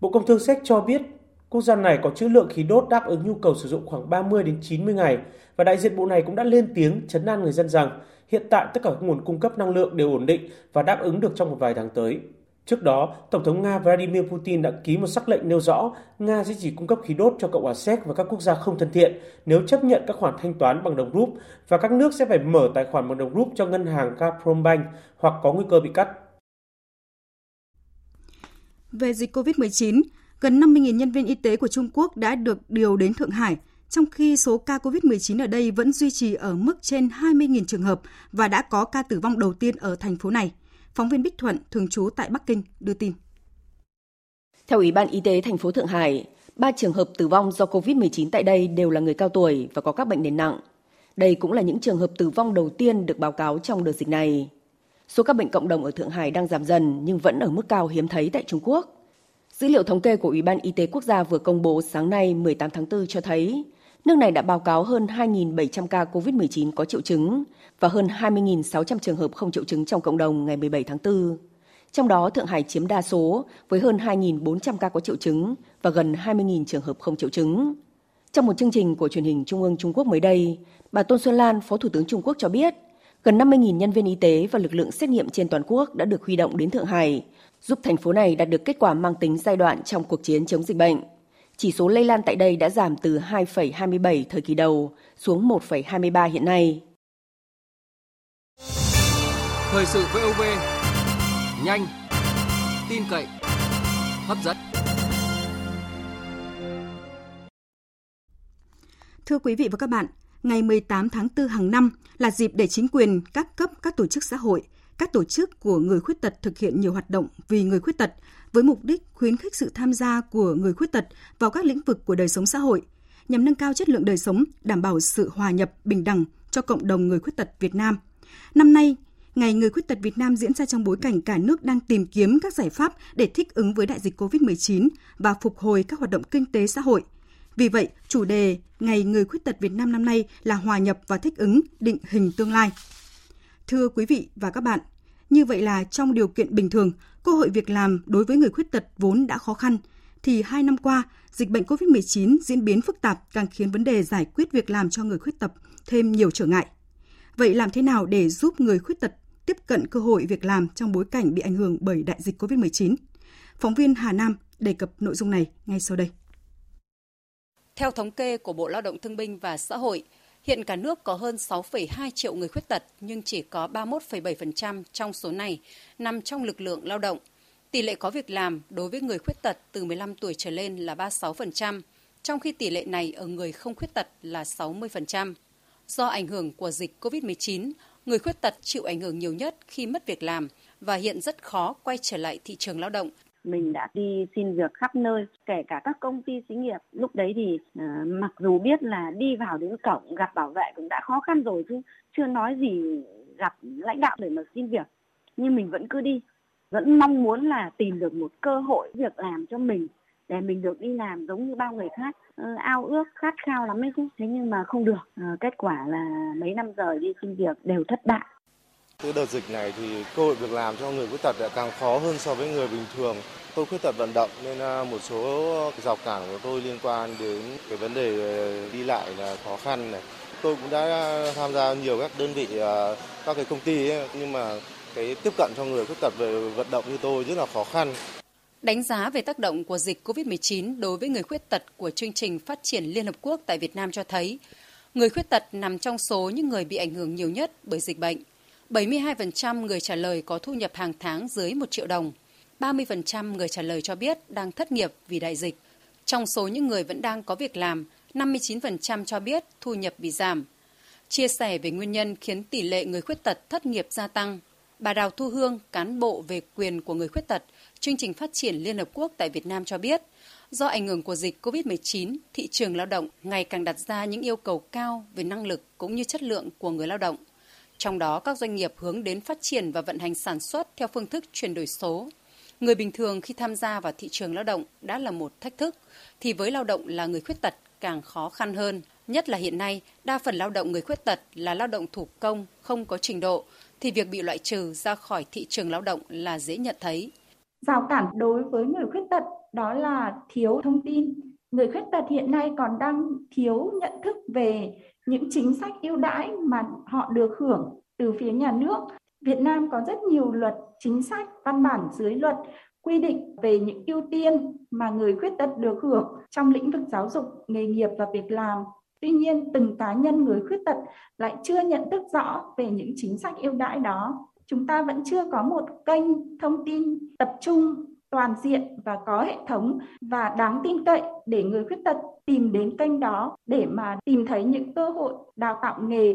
S23: Bộ Công Thương Séc cho biết, quốc gia này có trữ lượng khí đốt đáp ứng nhu cầu sử dụng khoảng 30 đến 90 ngày và đại diện bộ này cũng đã lên tiếng chấn an người dân rằng hiện tại tất cả các nguồn cung cấp năng lượng đều ổn định và đáp ứng được trong một vài tháng tới. Trước đó, Tổng thống Nga Vladimir Putin đã ký một sắc lệnh nêu rõ Nga sẽ chỉ cung cấp khí đốt cho Cộng hòa Séc và các quốc gia không thân thiện nếu chấp nhận các khoản thanh toán bằng đồng rúp và các nước sẽ phải mở tài khoản bằng đồng rúp cho ngân hàng Gazprombank hoặc có nguy cơ bị cắt.
S1: Về dịch COVID-19, gần 50.000 nhân viên y tế của Trung Quốc đã được điều đến Thượng Hải, trong khi số ca COVID-19 ở đây vẫn duy trì ở mức trên 20.000 trường hợp và đã có ca tử vong đầu tiên ở thành phố này. Phóng viên Bích Thuận, thường trú tại Bắc Kinh, đưa tin.
S24: Theo Ủy ban Y tế thành phố Thượng Hải, ba trường hợp tử vong do COVID-19 tại đây đều là người cao tuổi và có các bệnh nền nặng. Đây cũng là những trường hợp tử vong đầu tiên được báo cáo trong đợt dịch này. Số các bệnh cộng đồng ở Thượng Hải đang giảm dần nhưng vẫn ở mức cao hiếm thấy tại Trung Quốc. Dữ liệu thống kê của Ủy ban Y tế Quốc gia vừa công bố sáng nay 18 tháng 4 cho thấy nước này đã báo cáo hơn 2.700 ca COVID-19 có triệu chứng và hơn 20.600 trường hợp không triệu chứng trong cộng đồng ngày 17 tháng 4. Trong đó, Thượng Hải chiếm đa số với hơn 2.400 ca có triệu chứng và gần 20.000 trường hợp không triệu chứng. Trong một chương trình của truyền hình Trung ương Trung Quốc mới đây, bà Tôn Xuân Lan, Phó Thủ tướng Trung Quốc cho biết, gần 50.000 nhân viên y tế và lực lượng xét nghiệm trên toàn quốc đã được huy động đến Thượng Hải, giúp thành phố này đạt được kết quả mang tính giai đoạn trong cuộc chiến chống dịch bệnh. Chỉ số lây lan tại đây đã giảm từ 2,27 thời kỳ đầu xuống 1,23 hiện nay.
S25: Thời sự VOV, nhanh, tin cậy, hấp dẫn.
S1: Thưa quý vị và các bạn, ngày 18 tháng 4 hàng năm là dịp để chính quyền, các cấp, các tổ chức xã hội, các tổ chức của người khuyết tật thực hiện nhiều hoạt động vì người khuyết tật với mục đích khuyến khích sự tham gia của người khuyết tật vào các lĩnh vực của đời sống xã hội, nhằm nâng cao chất lượng đời sống, đảm bảo sự hòa nhập bình đẳng cho cộng đồng người khuyết tật Việt Nam. Năm nay, Ngày Người Khuyết tật Việt Nam diễn ra trong bối cảnh cả nước đang tìm kiếm các giải pháp để thích ứng với đại dịch COVID-19 và phục hồi các hoạt động kinh tế xã hội. Vì vậy, chủ đề Ngày Người Khuyết tật Việt Nam năm nay là hòa nhập và thích ứng, định hình tương lai. Thưa quý vị và các bạn, như vậy là trong điều kiện bình thường, cơ hội việc làm đối với người khuyết tật vốn đã khó khăn, thì hai năm qua, dịch bệnh COVID-19 diễn biến phức tạp càng khiến vấn đề giải quyết việc làm cho người khuyết tật thêm nhiều trở ngại. Vậy làm thế nào để giúp người khuyết tật tiếp cận cơ hội việc làm trong bối cảnh bị ảnh hưởng bởi đại dịch COVID-19? Phóng viên Hà Nam đề cập nội dung này ngay sau đây.
S26: Theo thống kê của Bộ Lao động Thương binh và Xã hội, hiện cả nước có hơn 6,2 triệu người khuyết tật nhưng chỉ có 31,7% trong số này nằm trong lực lượng lao động. Tỷ lệ có việc làm đối với người khuyết tật từ 15 tuổi trở lên là 36%, trong khi tỷ lệ này ở người không khuyết tật là 60%. Do ảnh hưởng của dịch COVID-19, người khuyết tật chịu ảnh hưởng nhiều nhất khi mất việc làm và hiện rất khó quay trở lại thị trường lao động.
S27: Mình đã đi xin việc khắp nơi, kể cả các công ty xí nghiệp. Lúc đấy thì uh, mặc dù biết là đi vào đến cổng gặp bảo vệ cũng đã khó khăn rồi chứ chưa nói gì gặp lãnh đạo để mà xin việc. Nhưng mình vẫn cứ đi, vẫn mong muốn là tìm được một cơ hội việc làm cho mình để mình được đi làm giống như bao người khác uh, ao ước khát khao lắm ấy chứ thế nhưng mà không được uh, kết quả là mấy năm giờ đi xin việc đều thất bại
S28: từ đợt dịch này thì cơ hội việc làm cho người khuyết tật đã càng khó hơn so với người bình thường. Tôi khuyết tật vận động nên à, một số rào cản của tôi liên quan đến cái vấn đề à, đi lại là khó khăn này. Tôi cũng đã tham gia nhiều các đơn vị, à, các cái công ty ấy, nhưng mà cái tiếp cận cho người khuyết tật về vận động như tôi rất là khó khăn.
S26: Đánh giá về tác động của dịch COVID-19 đối với người khuyết tật của chương trình phát triển Liên Hợp Quốc tại Việt Nam cho thấy, người khuyết tật nằm trong số những người bị ảnh hưởng nhiều nhất bởi dịch bệnh. 72% người trả lời có thu nhập hàng tháng dưới 1 triệu đồng. 30% người trả lời cho biết đang thất nghiệp vì đại dịch. Trong số những người vẫn đang có việc làm, 59% cho biết thu nhập bị giảm. Chia sẻ về nguyên nhân khiến tỷ lệ người khuyết tật thất nghiệp gia tăng, bà Đào Thu Hương, cán bộ về quyền của người khuyết tật, chương trình phát triển Liên Hợp Quốc tại Việt Nam cho biết, do ảnh hưởng của dịch COVID-19, thị trường lao động ngày càng đặt ra những yêu cầu cao về năng lực cũng như chất lượng của người lao động. Trong đó, các doanh nghiệp hướng đến phát triển và vận hành sản xuất theo phương thức chuyển đổi số. Người bình thường khi tham gia vào thị trường lao động đã là một thách thức, thì với lao động là người khuyết tật càng khó khăn hơn. Nhất là hiện nay, đa phần lao động người khuyết tật là lao động thủ công, không có trình độ, thì việc bị loại trừ ra khỏi thị trường lao động là dễ nhận thấy.
S29: Rào cản đối với người khuyết tật đó là thiếu thông tin. Người khuyết tật hiện nay còn đang thiếu nhận thức về những chính sách ưu đãi mà họ được hưởng từ phía nhà nước Việt Nam có rất nhiều luật, chính sách, văn bản dưới luật quy định về những ưu tiên mà người khuyết tật được hưởng trong lĩnh vực giáo dục, nghề nghiệp và việc làm. Tuy nhiên, từng cá nhân người khuyết tật lại chưa nhận thức rõ về những chính sách ưu đãi đó. Chúng ta vẫn chưa có một kênh thông tin tập trung toàn diện và có hệ thống và đáng tin cậy để người khuyết tật tìm đến kênh đó để mà tìm thấy những cơ hội đào tạo nghề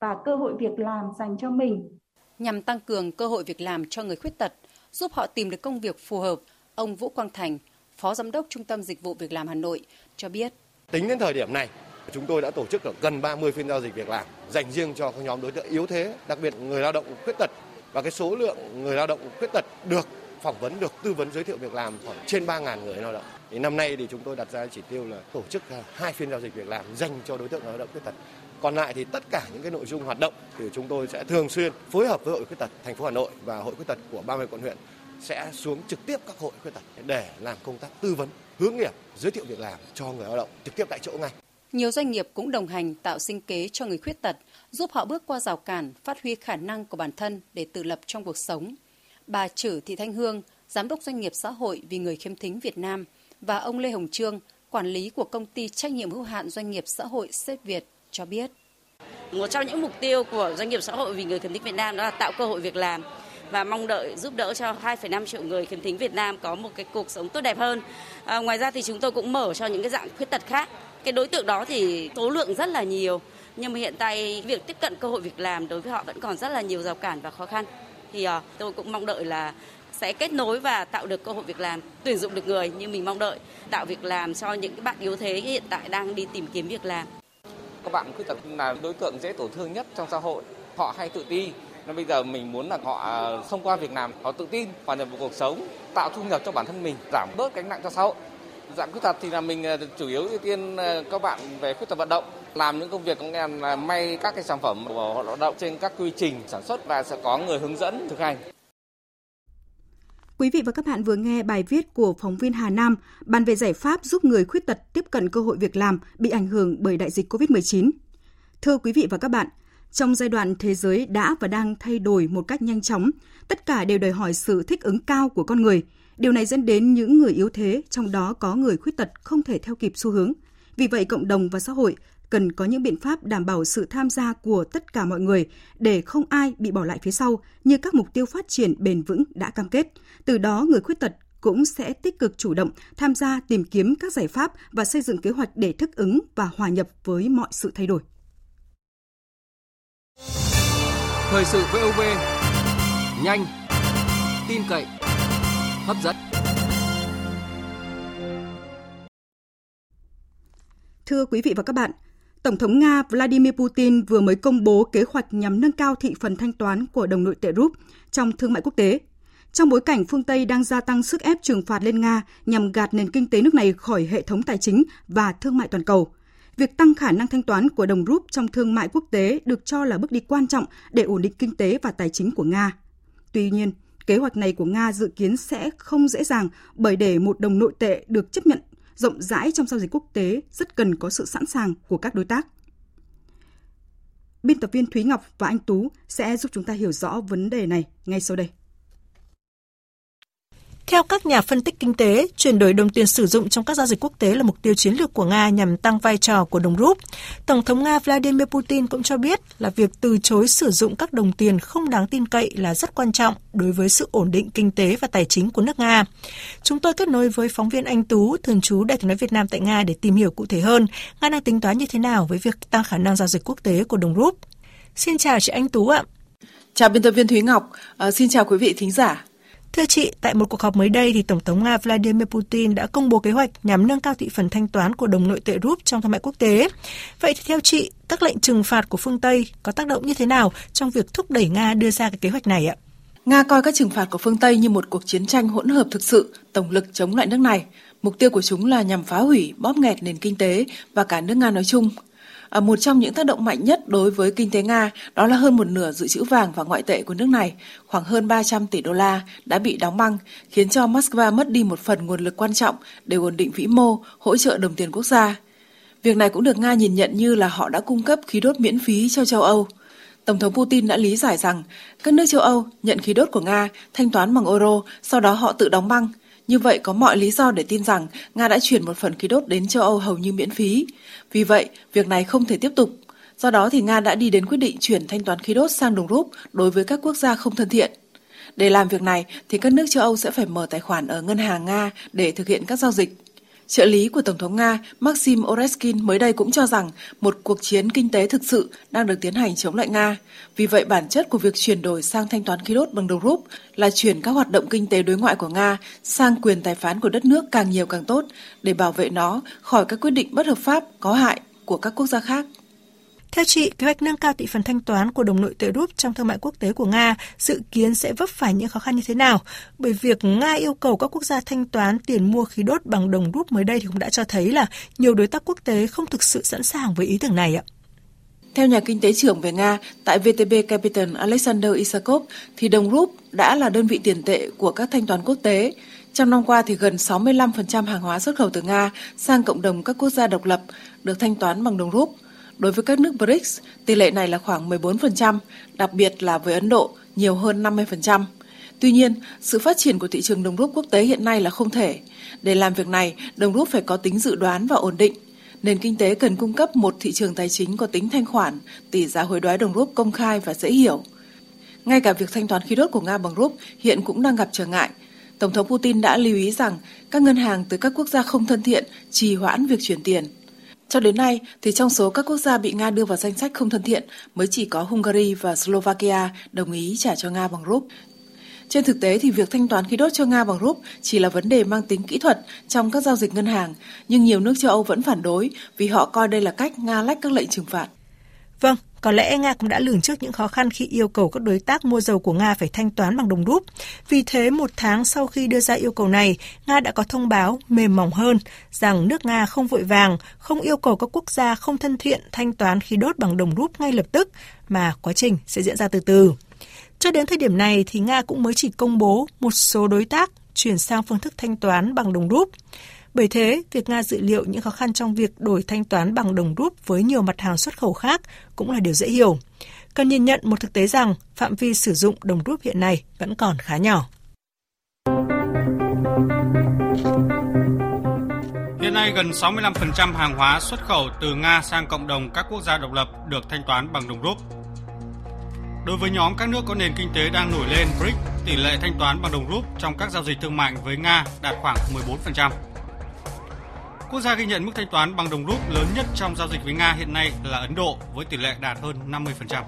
S29: và cơ hội việc làm dành cho mình.
S26: Nhằm tăng cường cơ hội việc làm cho người khuyết tật, giúp họ tìm được công việc phù hợp, ông Vũ Quang Thành, Phó Giám đốc Trung tâm Dịch vụ Việc làm Hà Nội cho biết.
S30: Tính đến thời điểm này, chúng tôi đã tổ chức ở gần 30 phiên giao dịch việc làm dành riêng cho các nhóm đối tượng yếu thế, đặc biệt người lao động khuyết tật và cái số lượng người lao động khuyết tật được phỏng vấn được tư vấn giới thiệu việc làm khoảng trên 3.000 người lao động. Thì năm nay thì chúng tôi đặt ra chỉ tiêu là tổ chức à, hai phiên giao dịch việc làm dành cho đối tượng lao động khuyết tật. Còn lại thì tất cả những cái nội dung hoạt động thì chúng tôi sẽ thường xuyên phối hợp với Hội khuyết tật thành phố Hà Nội và Hội khuyết tật của 30 quận huyện sẽ xuống trực tiếp các hội khuyết tật để làm công tác tư vấn, hướng nghiệp, giới thiệu việc làm cho người lao động trực tiếp tại chỗ ngay.
S26: Nhiều doanh nghiệp cũng đồng hành tạo sinh kế cho người khuyết tật, giúp họ bước qua rào cản, phát huy khả năng của bản thân để tự lập trong cuộc sống. Bà Trử Thị Thanh Hương, Giám đốc doanh nghiệp xã hội vì người khiếm thính Việt Nam và ông Lê Hồng Trương, quản lý của công ty trách nhiệm hữu hạn doanh nghiệp xã hội Xếp Việt cho biết.
S31: Một trong những mục tiêu của doanh nghiệp xã hội vì người khiếm thính Việt Nam đó là tạo cơ hội việc làm và mong đợi giúp đỡ cho 2,5 triệu người khiếm thính Việt Nam có một cái cuộc sống tốt đẹp hơn. À, ngoài ra thì chúng tôi cũng mở cho những cái dạng khuyết tật khác. Cái đối tượng đó thì số lượng rất là nhiều, nhưng mà hiện tại việc tiếp cận cơ hội việc làm đối với họ vẫn còn rất là nhiều rào cản và khó khăn. Thì ờ, tôi cũng mong đợi là sẽ kết nối và tạo được cơ hội việc làm, tuyển dụng được người như mình mong đợi, tạo việc làm cho những cái bạn yếu thế hiện tại đang đi tìm kiếm việc làm.
S32: Các bạn khuyết tật là đối tượng dễ tổn thương nhất trong xã hội. Họ hay tự ti, nên bây giờ mình muốn là họ à, thông qua việc làm họ tự tin hòa nhập vào cuộc sống tạo thu nhập cho bản thân mình giảm bớt gánh nặng cho xã hội dạng khuyết tật thì là mình à, chủ yếu ưu tiên à, các bạn về khuyết tật vận động làm những công việc cũng là may các cái sản phẩm của họ lao động trên các quy trình sản xuất và sẽ có người hướng dẫn thực hành
S1: Quý vị và các bạn vừa nghe bài viết của phóng viên Hà Nam bàn về giải pháp giúp người khuyết tật tiếp cận cơ hội việc làm bị ảnh hưởng bởi đại dịch COVID-19. Thưa quý vị và các bạn, trong giai đoạn thế giới đã và đang thay đổi một cách nhanh chóng, tất cả đều đòi hỏi sự thích ứng cao của con người. Điều này dẫn đến những người yếu thế, trong đó có người khuyết tật không thể theo kịp xu hướng. Vì vậy, cộng đồng và xã hội cần có những biện pháp đảm bảo sự tham gia của tất cả mọi người để không ai bị bỏ lại phía sau như các mục tiêu phát triển bền vững đã cam kết. Từ đó, người khuyết tật cũng sẽ tích cực chủ động tham gia tìm kiếm các giải pháp và xây dựng kế hoạch để thích ứng và hòa nhập với mọi sự thay đổi.
S25: Thời sự VOV nhanh, tin cậy, hấp dẫn.
S1: Thưa quý vị và các bạn, Tổng thống Nga Vladimir Putin vừa mới công bố kế hoạch nhằm nâng cao thị phần thanh toán của đồng nội tệ rúp trong thương mại quốc tế. Trong bối cảnh phương Tây đang gia tăng sức ép trừng phạt lên Nga nhằm gạt nền kinh tế nước này khỏi hệ thống tài chính và thương mại toàn cầu, việc tăng khả năng thanh toán của đồng rúp trong thương mại quốc tế được cho là bước đi quan trọng để ổn định kinh tế và tài chính của Nga. Tuy nhiên, kế hoạch này của Nga dự kiến sẽ không dễ dàng bởi để một đồng nội tệ được chấp nhận rộng rãi trong giao dịch quốc tế, rất cần có sự sẵn sàng của các đối tác. Biên tập viên Thúy Ngọc và anh Tú sẽ giúp chúng ta hiểu rõ vấn đề này ngay sau đây.
S33: Theo các nhà phân tích kinh tế, chuyển đổi đồng tiền sử dụng trong các giao dịch quốc tế là mục tiêu chiến lược của Nga nhằm tăng vai trò của đồng rúp. Tổng thống Nga Vladimir Putin cũng cho biết là việc từ chối sử dụng các đồng tiền không đáng tin cậy là rất quan trọng đối với sự ổn định kinh tế và tài chính của nước Nga. Chúng tôi kết nối với phóng viên Anh Tú, thường trú Đại tiếng nói Việt Nam tại Nga để tìm hiểu cụ thể hơn Nga đang tính toán như thế nào với việc tăng khả năng giao dịch quốc tế của đồng rúp. Xin chào chị Anh Tú ạ.
S34: Chào biên tập viên Thúy Ngọc, à, xin chào quý vị thính giả.
S33: Thưa chị, tại một cuộc họp mới đây thì Tổng thống Nga Vladimir Putin đã công bố kế hoạch nhằm nâng cao thị phần thanh toán của đồng nội tệ rúp trong thương mại quốc tế. Vậy thì theo chị, các lệnh trừng phạt của phương Tây có tác động như thế nào trong việc thúc đẩy Nga đưa ra cái kế hoạch này ạ?
S34: Nga coi các trừng phạt của phương Tây như một cuộc chiến tranh hỗn hợp thực sự, tổng lực chống lại nước này. Mục tiêu của chúng là nhằm phá hủy, bóp nghẹt nền kinh tế và cả nước Nga nói chung. Ờ, một trong những tác động mạnh nhất đối với kinh tế Nga đó là hơn một nửa dự trữ vàng và ngoại tệ của nước này, khoảng hơn 300 tỷ đô la, đã bị đóng băng, khiến cho Moscow mất đi một phần nguồn lực quan trọng để ổn định vĩ mô, hỗ trợ đồng tiền quốc gia. Việc này cũng được Nga nhìn nhận như là họ đã cung cấp khí đốt miễn phí cho châu Âu. Tổng thống Putin đã lý giải rằng các nước châu Âu nhận khí đốt của Nga thanh toán bằng euro, sau đó họ tự đóng băng. Như vậy có mọi lý do để tin rằng Nga đã chuyển một phần khí đốt đến châu Âu hầu như miễn phí. Vì vậy, việc này không thể tiếp tục. Do đó thì Nga đã đi đến quyết định chuyển thanh toán khí đốt sang đồng rúp đối với các quốc gia không thân thiện. Để làm việc này thì các nước châu Âu sẽ phải mở tài khoản ở ngân hàng Nga để thực hiện các giao dịch. Trợ lý của Tổng thống Nga Maxim Oreskin mới đây cũng cho rằng một cuộc chiến kinh tế thực sự đang được tiến hành chống lại Nga. Vì vậy, bản chất của việc chuyển đổi sang thanh toán khí đốt bằng đồng rúp là chuyển các hoạt động kinh tế đối ngoại của Nga sang quyền tài phán của đất nước càng nhiều càng tốt để bảo vệ nó khỏi các quyết định bất hợp pháp có hại của các quốc gia khác.
S33: Theo chị, kế hoạch nâng cao thị phần thanh toán của đồng nội tệ rúp trong thương mại quốc tế của Nga dự kiến sẽ vấp phải những khó khăn như thế nào? Bởi việc Nga yêu cầu các quốc gia thanh toán tiền mua khí đốt bằng đồng rúp mới đây thì cũng đã cho thấy là nhiều đối tác quốc tế không thực sự sẵn sàng với ý tưởng này ạ.
S34: Theo nhà kinh tế trưởng về Nga tại VTB Capital Alexander Isakov, thì đồng rúp đã là đơn vị tiền tệ của các thanh toán quốc tế. Trong năm qua thì gần 65% hàng hóa xuất khẩu từ Nga sang cộng đồng các quốc gia độc lập được thanh toán bằng đồng rúp. Đối với các nước BRICS, tỷ lệ này là khoảng 14%, đặc biệt là với Ấn Độ, nhiều hơn 50%. Tuy nhiên, sự phát triển của thị trường đồng rút quốc tế hiện nay là không thể. Để làm việc này, đồng rút phải có tính dự đoán và ổn định. Nền kinh tế cần cung cấp một thị trường tài chính có tính thanh khoản, tỷ giá hối đoái đồng rút công khai và dễ hiểu. Ngay cả việc thanh toán khí đốt của Nga bằng rúp hiện cũng đang gặp trở ngại. Tổng thống Putin đã lưu ý rằng các ngân hàng từ các quốc gia không thân thiện trì hoãn việc chuyển tiền. Cho đến nay, thì trong số các quốc gia bị Nga đưa vào danh sách không thân thiện, mới chỉ có Hungary và Slovakia đồng ý trả cho Nga bằng rúp. Trên thực tế thì việc thanh toán khí đốt cho Nga bằng rúp chỉ là vấn đề mang tính kỹ thuật trong các giao dịch ngân hàng, nhưng nhiều nước châu Âu vẫn phản đối vì họ coi đây là cách Nga lách các lệnh trừng phạt.
S33: Vâng, có lẽ Nga cũng đã lường trước những khó khăn khi yêu cầu các đối tác mua dầu của Nga phải thanh toán bằng đồng rúp. Vì thế, một tháng sau khi đưa ra yêu cầu này, Nga đã có thông báo mềm mỏng hơn rằng nước Nga không vội vàng, không yêu cầu các quốc gia không thân thiện thanh toán khí đốt bằng đồng rúp ngay lập tức, mà quá trình sẽ diễn ra từ từ. Cho đến thời điểm này thì Nga cũng mới chỉ công bố một số đối tác chuyển sang phương thức thanh toán bằng đồng rúp. Bởi thế, việc Nga dự liệu những khó khăn trong việc đổi thanh toán bằng đồng rúp với nhiều mặt hàng xuất khẩu khác cũng là điều dễ hiểu. Cần nhìn nhận một thực tế rằng phạm vi sử dụng đồng rúp hiện nay vẫn còn khá nhỏ.
S35: Hiện nay gần 65% hàng hóa xuất khẩu từ Nga sang cộng đồng các quốc gia độc lập được thanh toán bằng đồng rúp. Đối với nhóm các nước có nền kinh tế đang nổi lên BRICS, tỷ lệ thanh toán bằng đồng rúp trong các giao dịch thương mại với Nga đạt khoảng 14%. Quốc gia ghi nhận mức thanh toán bằng đồng rúp lớn nhất trong giao dịch với Nga hiện nay là Ấn Độ với tỷ lệ đạt hơn 50%.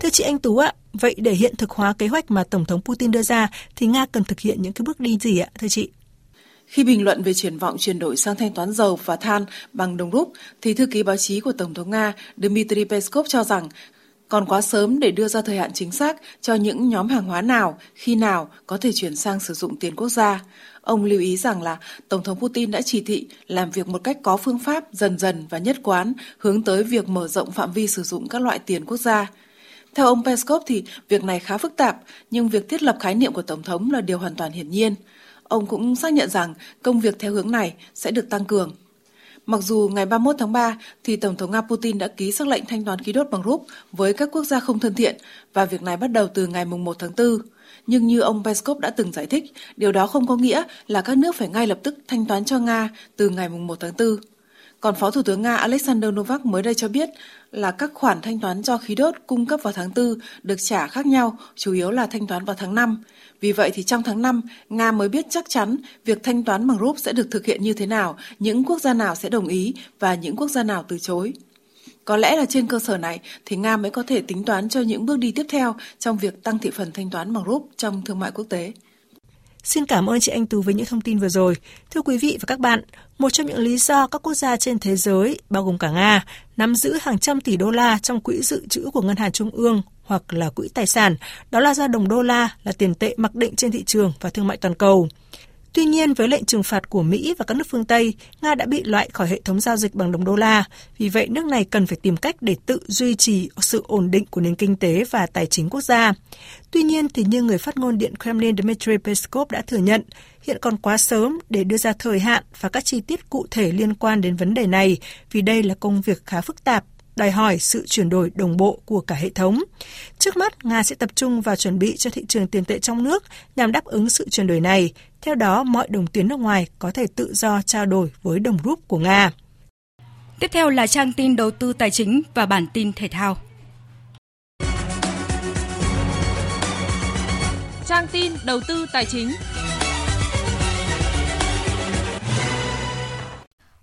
S33: Thưa chị Anh Tú ạ, vậy để hiện thực hóa kế hoạch mà Tổng thống Putin đưa ra thì Nga cần thực hiện những cái bước đi gì ạ, thưa chị?
S34: Khi bình luận về triển vọng chuyển đổi sang thanh toán dầu và than bằng đồng rúp, thì thư ký báo chí của Tổng thống Nga Dmitry Peskov cho rằng còn quá sớm để đưa ra thời hạn chính xác cho những nhóm hàng hóa nào, khi nào có thể chuyển sang sử dụng tiền quốc gia. Ông lưu ý rằng là Tổng thống Putin đã chỉ thị làm việc một cách có phương pháp dần dần và nhất quán hướng tới việc mở rộng phạm vi sử dụng các loại tiền quốc gia. Theo ông Peskov thì việc này khá phức tạp, nhưng việc thiết lập khái niệm của Tổng thống là điều hoàn toàn hiển nhiên. Ông cũng xác nhận rằng công việc theo hướng này sẽ được tăng cường. Mặc dù ngày 31 tháng 3 thì Tổng thống Nga Putin đã ký sắc lệnh thanh toán khí đốt bằng rúp với các quốc gia không thân thiện và việc này bắt đầu từ ngày 1 tháng 4. Nhưng như ông Peskov đã từng giải thích, điều đó không có nghĩa là các nước phải ngay lập tức thanh toán cho Nga từ ngày 1 tháng 4. Còn Phó Thủ tướng Nga Alexander Novak mới đây cho biết là các khoản thanh toán cho khí đốt cung cấp vào tháng 4 được trả khác nhau, chủ yếu là thanh toán vào tháng 5. Vì vậy thì trong tháng 5, Nga mới biết chắc chắn việc thanh toán bằng rúp sẽ được thực hiện như thế nào, những quốc gia nào sẽ đồng ý và những quốc gia nào từ chối. Có lẽ là trên cơ sở này thì Nga mới có thể tính toán cho những bước đi tiếp theo trong việc tăng thị phần thanh toán bằng rúp trong thương mại quốc tế.
S33: Xin cảm ơn chị Anh Tú với những thông tin vừa rồi. Thưa quý vị và các bạn, một trong những lý do các quốc gia trên thế giới, bao gồm cả Nga, nắm giữ hàng trăm tỷ đô la trong quỹ dự trữ của Ngân hàng Trung ương hoặc là quỹ tài sản, đó là ra đồng đô la là tiền tệ mặc định trên thị trường và thương mại toàn cầu. Tuy nhiên, với lệnh trừng phạt của Mỹ và các nước phương Tây, Nga đã bị loại khỏi hệ thống giao dịch bằng đồng đô la. Vì vậy, nước này cần phải tìm cách để tự duy trì sự ổn định của nền kinh tế và tài chính quốc gia. Tuy nhiên, thì như người phát ngôn Điện Kremlin Dmitry Peskov đã thừa nhận, hiện còn quá sớm để đưa ra thời hạn và các chi tiết cụ thể liên quan đến vấn đề này vì đây là công việc khá phức tạp đòi hỏi sự chuyển đổi đồng bộ của cả hệ thống. Trước mắt, Nga sẽ tập trung vào chuẩn bị cho thị trường tiền tệ trong nước nhằm đáp ứng sự chuyển đổi này. Theo đó, mọi đồng tiền nước ngoài có thể tự do trao đổi với đồng rúp của Nga.
S20: Tiếp theo là trang tin đầu tư tài chính và bản tin thể thao.
S36: Trang tin đầu tư tài chính.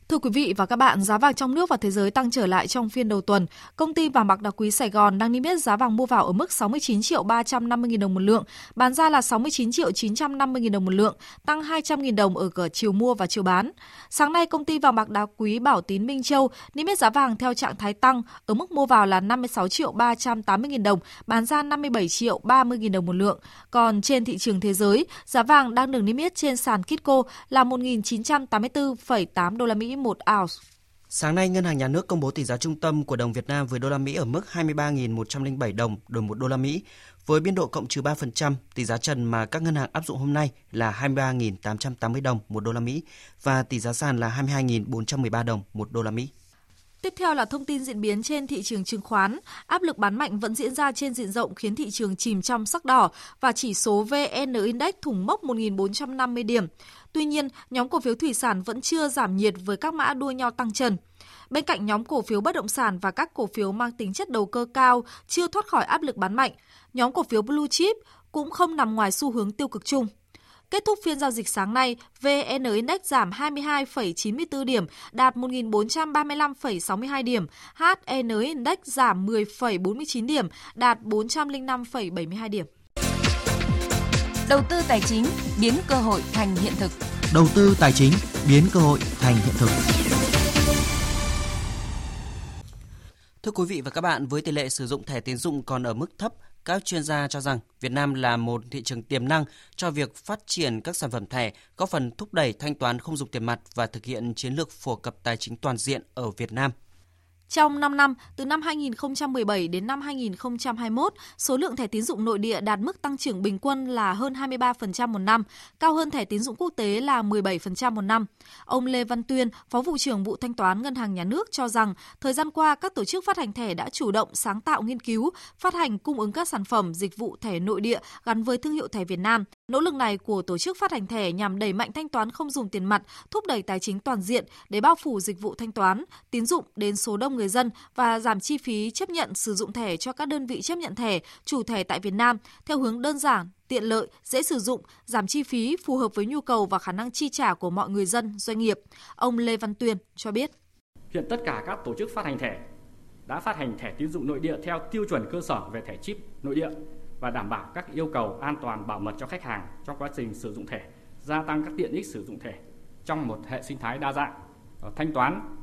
S37: Thưa quý vị và các bạn, giá vàng trong nước và thế giới tăng trở lại trong phiên đầu tuần. Công ty vàng bạc đá quý Sài Gòn đang niêm yết giá vàng mua vào ở mức 69 triệu 350 000 đồng một lượng, bán ra là 69 triệu 950 000 đồng một lượng, tăng 200 000 đồng ở cả chiều mua và chiều bán. Sáng nay, công ty vàng bạc đá quý Bảo Tín Minh Châu niêm yết giá vàng theo trạng thái tăng ở mức mua vào là 56 triệu 380 000 đồng, bán ra 57 triệu 30 000 đồng một lượng. Còn trên thị trường thế giới, giá vàng đang được niêm yết trên sàn Kitco là 1.984,8 đô la Mỹ một ounce.
S38: Sáng nay, Ngân hàng Nhà nước công bố tỷ giá trung tâm của đồng Việt Nam với đô la Mỹ ở mức 23.107 đồng đổi một đô la Mỹ. Với biên độ cộng trừ 3%, tỷ giá trần mà các ngân hàng áp dụng hôm nay là 23.880 đồng một đô la Mỹ và tỷ giá sàn là 22.413 đồng một đô la Mỹ.
S37: Tiếp theo là thông tin diễn biến trên thị trường chứng khoán. Áp lực bán mạnh vẫn diễn ra trên diện rộng khiến thị trường chìm trong sắc đỏ và chỉ số VN Index thủng mốc 1.450 điểm. Tuy nhiên, nhóm cổ phiếu thủy sản vẫn chưa giảm nhiệt với các mã đua nhau tăng trần. Bên cạnh nhóm cổ phiếu bất động sản và các cổ phiếu mang tính chất đầu cơ cao chưa thoát khỏi áp lực bán mạnh, nhóm cổ phiếu blue chip cũng không nằm ngoài xu hướng tiêu cực chung. Kết thúc phiên giao dịch sáng nay, VN Index giảm 22,94 điểm, đạt 1.435,62 điểm. HN Index giảm 10,49 điểm, đạt 405,72 điểm.
S36: Đầu tư tài chính biến cơ hội thành hiện thực.
S39: Đầu tư tài chính biến cơ hội thành hiện thực.
S38: Thưa quý vị và các bạn, với tỷ lệ sử dụng thẻ tín dụng còn ở mức thấp, các chuyên gia cho rằng Việt Nam là một thị trường tiềm năng cho việc phát triển các sản phẩm thẻ, góp phần thúc đẩy thanh toán không dùng tiền mặt và thực hiện chiến lược phổ cập tài chính toàn diện ở Việt Nam.
S37: Trong 5 năm, từ năm 2017 đến năm 2021, số lượng thẻ tín dụng nội địa đạt mức tăng trưởng bình quân là hơn 23% một năm, cao hơn thẻ tín dụng quốc tế là 17% một năm. Ông Lê Văn Tuyên, Phó vụ trưởng vụ thanh toán Ngân hàng Nhà nước cho rằng, thời gian qua các tổ chức phát hành thẻ đã chủ động sáng tạo nghiên cứu, phát hành cung ứng các sản phẩm dịch vụ thẻ nội địa gắn với thương hiệu thẻ Việt Nam. Nỗ lực này của tổ chức phát hành thẻ nhằm đẩy mạnh thanh toán không dùng tiền mặt, thúc đẩy tài chính toàn diện để bao phủ dịch vụ thanh toán, tín dụng đến số đông người dân và giảm chi phí chấp nhận sử dụng thẻ cho các đơn vị chấp nhận thẻ, chủ thẻ tại Việt Nam theo hướng đơn giản, tiện lợi, dễ sử dụng, giảm chi phí phù hợp với nhu cầu và khả năng chi trả của mọi người dân, doanh nghiệp. Ông Lê Văn Tuyên cho biết.
S40: Hiện tất cả các tổ chức phát hành thẻ đã phát hành thẻ tín dụng nội địa theo tiêu chuẩn cơ sở về thẻ chip nội địa và đảm bảo các yêu cầu an toàn bảo mật cho khách hàng trong quá trình sử dụng thẻ, gia tăng các tiện ích sử dụng thẻ trong một hệ sinh thái đa dạng, ờ, thanh toán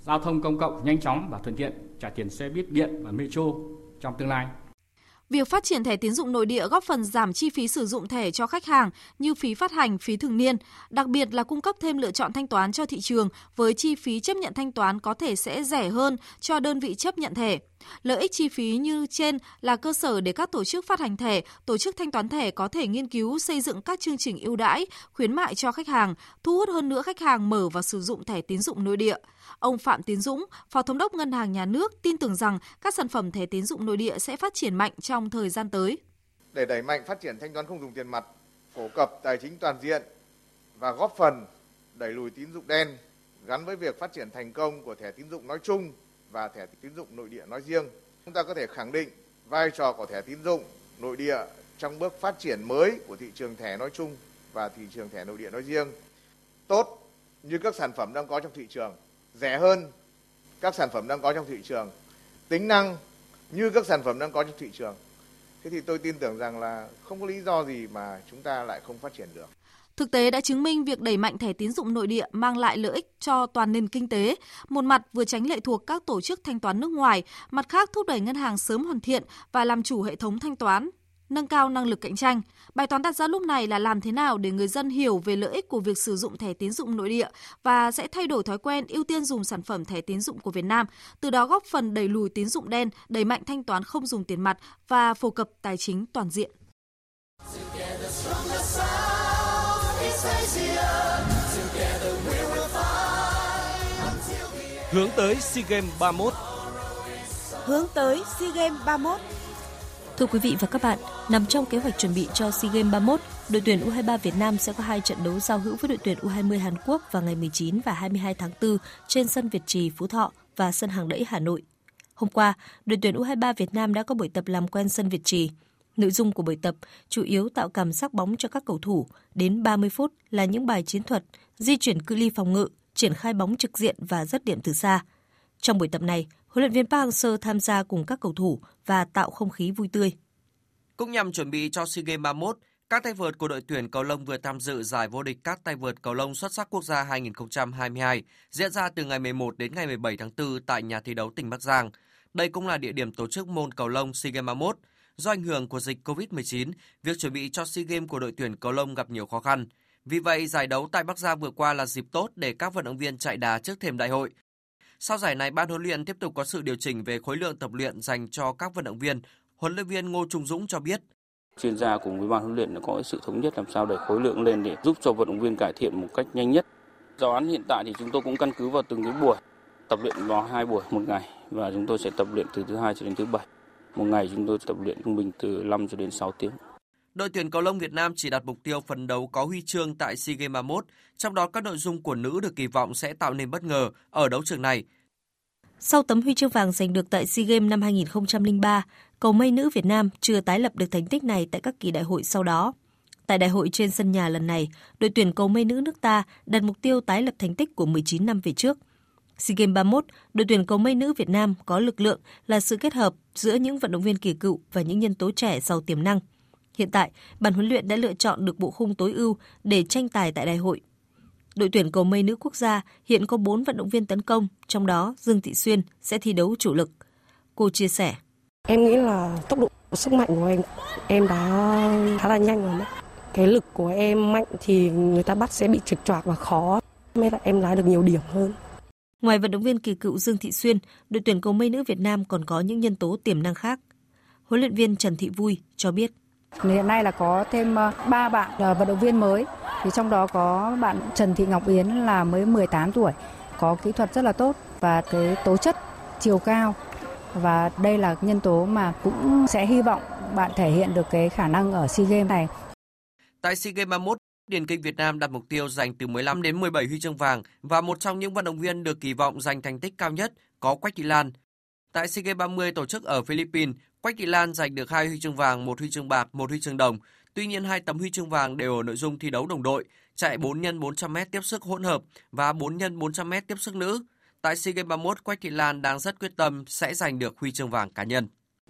S40: giao thông công cộng nhanh chóng và thuận tiện, trả tiền xe buýt điện và metro trong tương lai.
S37: Việc phát triển thẻ tín dụng nội địa góp phần giảm chi phí sử dụng thẻ cho khách hàng như phí phát hành, phí thường niên, đặc biệt là cung cấp thêm lựa chọn thanh toán cho thị trường với chi phí chấp nhận thanh toán có thể sẽ rẻ hơn cho đơn vị chấp nhận thẻ. Lợi ích chi phí như trên là cơ sở để các tổ chức phát hành thẻ, tổ chức thanh toán thẻ có thể nghiên cứu xây dựng các chương trình ưu đãi, khuyến mại cho khách hàng, thu hút hơn nữa khách hàng mở và sử dụng thẻ tín dụng nội địa. Ông Phạm Tiến Dũng, Phó Thống đốc Ngân hàng Nhà nước tin tưởng rằng các sản phẩm thẻ tín dụng nội địa sẽ phát triển mạnh trong thời gian tới.
S41: Để đẩy mạnh phát triển thanh toán không dùng tiền mặt, phổ cập tài chính toàn diện và góp phần đẩy lùi tín dụng đen gắn với việc phát triển thành công của thẻ tín dụng nói chung và thẻ tín dụng nội địa nói riêng. Chúng ta có thể khẳng định vai trò của thẻ tín dụng nội địa trong bước phát triển mới của thị trường thẻ nói chung và thị trường thẻ nội địa nói riêng tốt như các sản phẩm đang có trong thị trường rẻ hơn các sản phẩm đang có trong thị trường, tính năng như các sản phẩm đang có trong thị trường. Thế thì tôi tin tưởng rằng là không có lý do gì mà chúng ta lại không phát triển được.
S37: Thực tế đã chứng minh việc đẩy mạnh thẻ tín dụng nội địa mang lại lợi ích cho toàn nền kinh tế. Một mặt vừa tránh lệ thuộc các tổ chức thanh toán nước ngoài, mặt khác thúc đẩy ngân hàng sớm hoàn thiện và làm chủ hệ thống thanh toán nâng cao năng lực cạnh tranh. Bài toán đặt ra lúc này là làm thế nào để người dân hiểu về lợi ích của việc sử dụng thẻ tín dụng nội địa và sẽ thay đổi thói quen ưu tiên dùng sản phẩm thẻ tín dụng của Việt Nam, từ đó góp phần đẩy lùi tín dụng đen, đẩy mạnh thanh toán không dùng tiền mặt và phổ cập tài chính toàn diện.
S28: Hướng tới SEA Games 31
S42: Hướng tới SEA Games 31
S43: Thưa quý vị và các bạn, nằm trong kế hoạch chuẩn bị cho SEA Games 31, đội tuyển U23 Việt Nam sẽ có hai trận đấu giao hữu với đội tuyển U20 Hàn Quốc vào ngày 19 và 22 tháng 4 trên sân Việt Trì, Phú Thọ và sân Hàng Đẫy, Hà Nội. Hôm qua, đội tuyển U23 Việt Nam đã có buổi tập làm quen sân Việt Trì. Nội dung của buổi tập chủ yếu tạo cảm giác bóng cho các cầu thủ, đến 30 phút là những bài chiến thuật, di chuyển cự ly phòng ngự, triển khai bóng trực diện và dứt điểm từ xa. Trong buổi tập này, huấn luyện viên Park Hang-seo tham gia cùng các cầu thủ và tạo không khí vui tươi.
S44: Cũng nhằm chuẩn bị cho SEA Games 31, các tay vợt của đội tuyển cầu lông vừa tham dự giải vô địch các tay vợt cầu lông xuất sắc quốc gia 2022 diễn ra từ ngày 11 đến ngày 17 tháng 4 tại nhà thi đấu tỉnh Bắc Giang. Đây cũng là địa điểm tổ chức môn cầu lông SEA Games 31. Do ảnh hưởng của dịch COVID-19, việc chuẩn bị cho SEA Games của đội tuyển cầu lông gặp nhiều khó khăn. Vì vậy, giải đấu tại Bắc Giang vừa qua là dịp tốt để các vận động viên chạy đà trước thềm đại hội. Sau giải này, ban huấn luyện tiếp tục có sự điều chỉnh về khối lượng tập luyện dành cho các vận động viên. Huấn luyện viên Ngô Trung Dũng cho biết.
S41: Chuyên gia cùng với ban huấn luyện có sự thống nhất làm sao để khối lượng lên để giúp cho vận động viên cải thiện một cách nhanh nhất. Giáo án hiện tại thì chúng tôi cũng căn cứ vào từng cái buổi tập luyện vào hai buổi một ngày và chúng tôi sẽ tập luyện từ thứ hai cho đến thứ bảy. Một ngày chúng tôi tập luyện trung bình từ 5 cho đến 6 tiếng.
S44: Đội tuyển cầu lông Việt Nam chỉ đặt mục tiêu phần đấu có huy chương tại SEA Games 31, trong đó các nội dung của nữ được kỳ vọng sẽ tạo nên bất ngờ ở đấu trường này.
S43: Sau tấm huy chương vàng giành được tại SEA Games năm 2003, cầu mây nữ Việt Nam chưa tái lập được thành tích này tại các kỳ đại hội sau đó. Tại đại hội trên sân nhà lần này, đội tuyển cầu mây nữ nước ta đặt mục tiêu tái lập thành tích của 19 năm về trước. SEA Games 31, đội tuyển cầu mây nữ Việt Nam có lực lượng là sự kết hợp giữa những vận động viên kỳ cựu và những nhân tố trẻ giàu tiềm năng. Hiện tại, ban huấn luyện đã lựa chọn được bộ khung tối ưu để tranh tài tại đại hội. Đội tuyển cầu mây nữ quốc gia hiện có 4 vận động viên tấn công, trong đó Dương Thị Xuyên sẽ thi đấu chủ lực. Cô chia sẻ.
S45: Em nghĩ là tốc độ sức mạnh của em em đã khá là nhanh rồi đấy. Cái lực của em mạnh thì người ta bắt sẽ bị trực choạc và khó. Mới là em lái được nhiều điểm hơn.
S43: Ngoài vận động viên kỳ cựu Dương Thị Xuyên, đội tuyển cầu mây nữ Việt Nam còn có những nhân tố tiềm năng khác. Huấn luyện viên Trần Thị Vui cho biết.
S46: Hiện nay là có thêm 3 bạn là vận động viên mới, thì trong đó có bạn Trần Thị Ngọc Yến là mới 18 tuổi, có kỹ thuật rất là tốt và cái tố chất chiều cao và đây là nhân tố mà cũng sẽ hy vọng bạn thể hiện được cái khả năng ở SEA Games này.
S44: Tại SEA Games 31, điền kinh Việt Nam đặt mục tiêu giành từ 15 đến 17 huy chương vàng và một trong những vận động viên được kỳ vọng giành thành tích cao nhất có Quách Thị Lan. Tại SEA Games 30 tổ chức ở Philippines, Quách Thị Lan giành được hai huy chương vàng, một huy chương bạc, một huy chương đồng. Tuy nhiên hai tấm huy chương vàng đều ở nội dung thi đấu đồng đội, chạy 4 x 400m tiếp sức hỗn hợp và 4 x 400m tiếp sức nữ. Tại SEA Games 31, Quách Thị Lan đang rất quyết tâm sẽ giành được huy chương vàng cá nhân.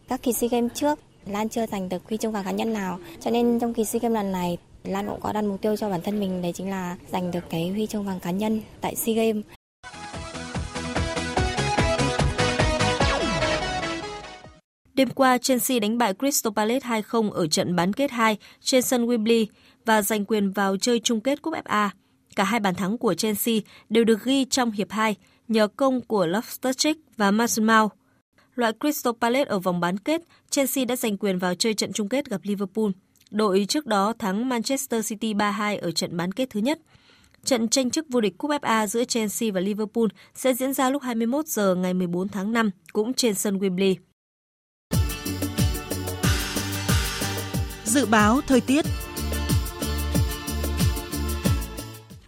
S40: Các kỳ SEA Games trước, Lan chưa giành được huy chương vàng cá nhân nào, cho nên trong kỳ SEA Games lần này, Lan cũng có đặt mục tiêu cho bản thân mình đấy chính là giành được cái huy chương vàng cá nhân tại SEA Games.
S43: Đêm qua, Chelsea đánh bại Crystal Palace 2-0 ở trận bán kết 2 trên sân Wembley và giành quyền vào chơi chung kết Cúp FA. Cả hai bàn thắng của Chelsea đều được ghi trong hiệp 2 nhờ công của Loftus-Cheek và Mason Mount. Loại Crystal Palace ở vòng bán kết, Chelsea đã giành quyền vào chơi trận chung kết gặp Liverpool. Đội trước đó thắng Manchester City 3-2 ở trận bán kết thứ nhất. Trận tranh chức vô địch Cúp FA giữa Chelsea và Liverpool sẽ diễn ra lúc 21 giờ ngày 14 tháng 5, cũng trên sân Wembley.
S47: Dự báo thời tiết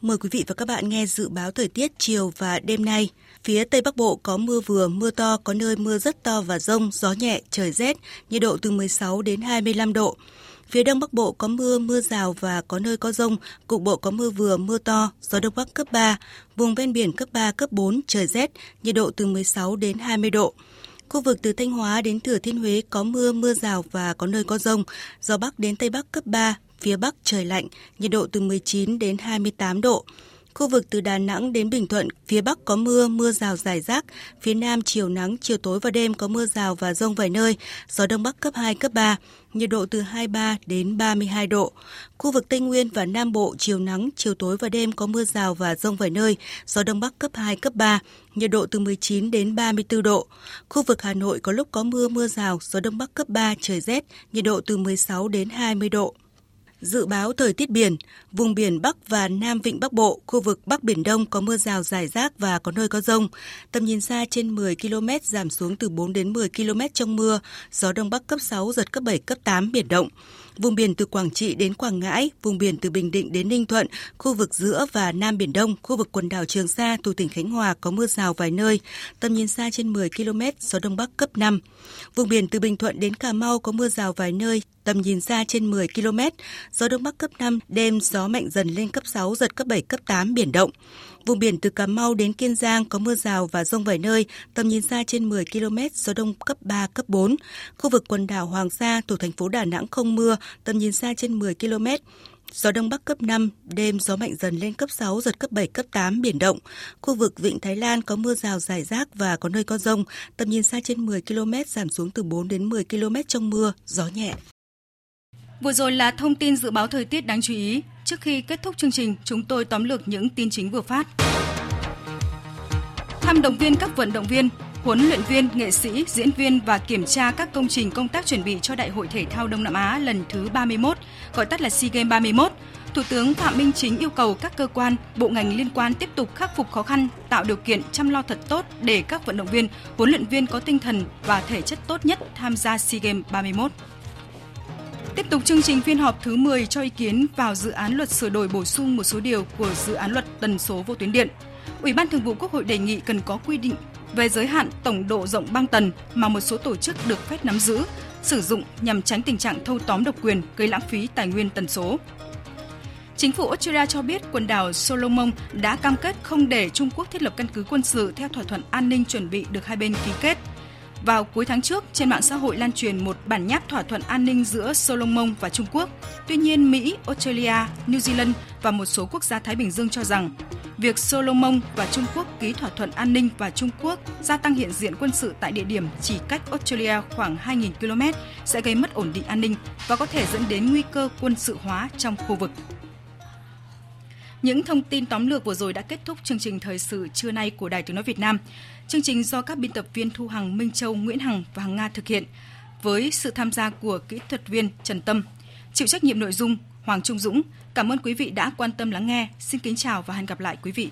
S47: Mời quý vị và các bạn nghe dự báo thời tiết chiều và đêm nay. Phía Tây Bắc Bộ có mưa vừa, mưa to, có nơi mưa rất to và rông, gió nhẹ, trời rét, nhiệt độ từ 16 đến 25 độ. Phía Đông Bắc Bộ có mưa, mưa rào và có nơi có rông, cục bộ có mưa vừa, mưa to, gió Đông Bắc cấp 3, vùng ven biển cấp 3, cấp 4, trời rét, nhiệt độ từ 16 đến 20 độ. Khu vực từ Thanh Hóa đến Thừa Thiên Huế có mưa, mưa rào và có nơi có rông, gió Bắc đến Tây Bắc cấp 3, phía Bắc trời lạnh, nhiệt độ từ 19 đến 28 độ. Khu vực từ Đà Nẵng đến Bình Thuận, phía Bắc có mưa, mưa rào rải rác, phía Nam chiều nắng, chiều tối và đêm có mưa rào và rông vài nơi, gió Đông Bắc cấp 2, cấp 3, nhiệt độ từ 23 đến 32 độ. Khu vực Tây Nguyên và Nam Bộ chiều nắng, chiều tối và đêm có mưa rào và rông vài nơi, gió Đông Bắc cấp 2, cấp 3, nhiệt độ từ 19 đến 34 độ. Khu vực Hà Nội có lúc có mưa, mưa rào, gió Đông Bắc cấp 3, trời rét, nhiệt độ từ 16 đến 20 độ. Dự báo thời tiết biển, vùng biển Bắc và Nam Vịnh Bắc Bộ, khu vực Bắc Biển Đông có mưa rào rải rác và có nơi có rông. Tầm nhìn xa trên 10 km giảm xuống từ 4 đến 10 km trong mưa, gió Đông Bắc cấp 6, giật cấp 7, cấp 8, biển động. Vùng biển từ Quảng Trị đến Quảng Ngãi, vùng biển từ Bình Định đến Ninh Thuận, khu vực giữa và Nam Biển Đông, khu vực quần đảo Trường Sa thuộc tỉnh Khánh Hòa có mưa rào vài nơi, tầm nhìn xa trên 10 km, gió Đông Bắc cấp 5. Vùng biển từ Bình Thuận đến Cà Mau có mưa rào vài nơi, tầm nhìn xa trên 10 km, gió Đông Bắc cấp 5, đêm gió mạnh dần lên cấp 6, giật cấp 7, cấp 8, biển động. Vùng biển từ Cà Mau đến Kiên Giang có mưa rào và rông vài nơi, tầm nhìn xa trên 10 km, gió đông cấp 3, cấp 4. Khu vực quần đảo Hoàng Sa thuộc thành phố Đà Nẵng không mưa, tầm nhìn xa trên 10 km. Gió Đông Bắc cấp 5, đêm gió mạnh dần lên cấp 6, giật cấp 7, cấp 8, biển động. Khu vực Vịnh Thái Lan có mưa rào rải rác và có nơi có rông, tầm nhìn xa trên 10 km, giảm xuống từ 4 đến 10 km trong mưa, gió nhẹ.
S1: Vừa rồi là thông tin dự báo thời tiết đáng chú ý. Trước khi kết thúc chương trình, chúng tôi tóm lược những tin chính vừa phát. Thăm động viên các vận động viên, huấn luyện viên, nghệ sĩ, diễn viên và kiểm tra các công trình công tác chuẩn bị cho Đại hội Thể thao Đông Nam Á lần thứ 31, gọi tắt là SEA Games 31. Thủ tướng Phạm Minh Chính yêu cầu các cơ quan, bộ ngành liên quan tiếp tục khắc phục khó khăn, tạo điều kiện chăm lo thật tốt để các vận động viên, huấn luyện viên có tinh thần và thể chất tốt nhất tham gia SEA Games 31. Tiếp tục chương trình phiên họp thứ 10 cho ý kiến vào dự án luật sửa đổi bổ sung một số điều của dự án luật tần số vô tuyến điện. Ủy ban Thường vụ Quốc hội đề nghị cần có quy định về giới hạn tổng độ rộng băng tần mà một số tổ chức được phép nắm giữ, sử dụng nhằm tránh tình trạng thâu tóm độc quyền gây lãng phí tài nguyên tần số. Chính phủ Australia cho biết quần đảo Solomon đã cam kết không để Trung Quốc thiết lập căn cứ quân sự theo thỏa thuận an ninh chuẩn bị được hai bên ký kết. Vào cuối tháng trước, trên mạng xã hội lan truyền một bản nháp thỏa thuận an ninh giữa Solomon và Trung Quốc. Tuy nhiên, Mỹ, Australia, New Zealand và một số quốc gia Thái Bình Dương cho rằng việc Solomon và Trung Quốc ký thỏa thuận an ninh và Trung Quốc gia tăng hiện diện quân sự tại địa điểm chỉ cách Australia khoảng 2.000 km sẽ gây mất ổn định an ninh và có thể dẫn đến nguy cơ quân sự hóa trong khu vực. Những thông tin tóm lược vừa rồi đã kết thúc chương trình thời sự trưa nay của Đài Tiếng nói Việt Nam. Chương trình do các biên tập viên Thu Hằng, Minh Châu, Nguyễn Hằng và Hằng Nga thực hiện với sự tham gia của kỹ thuật viên Trần Tâm, chịu trách nhiệm nội dung Hoàng Trung Dũng. Cảm ơn quý vị đã quan tâm lắng nghe. Xin kính chào và hẹn gặp lại quý vị.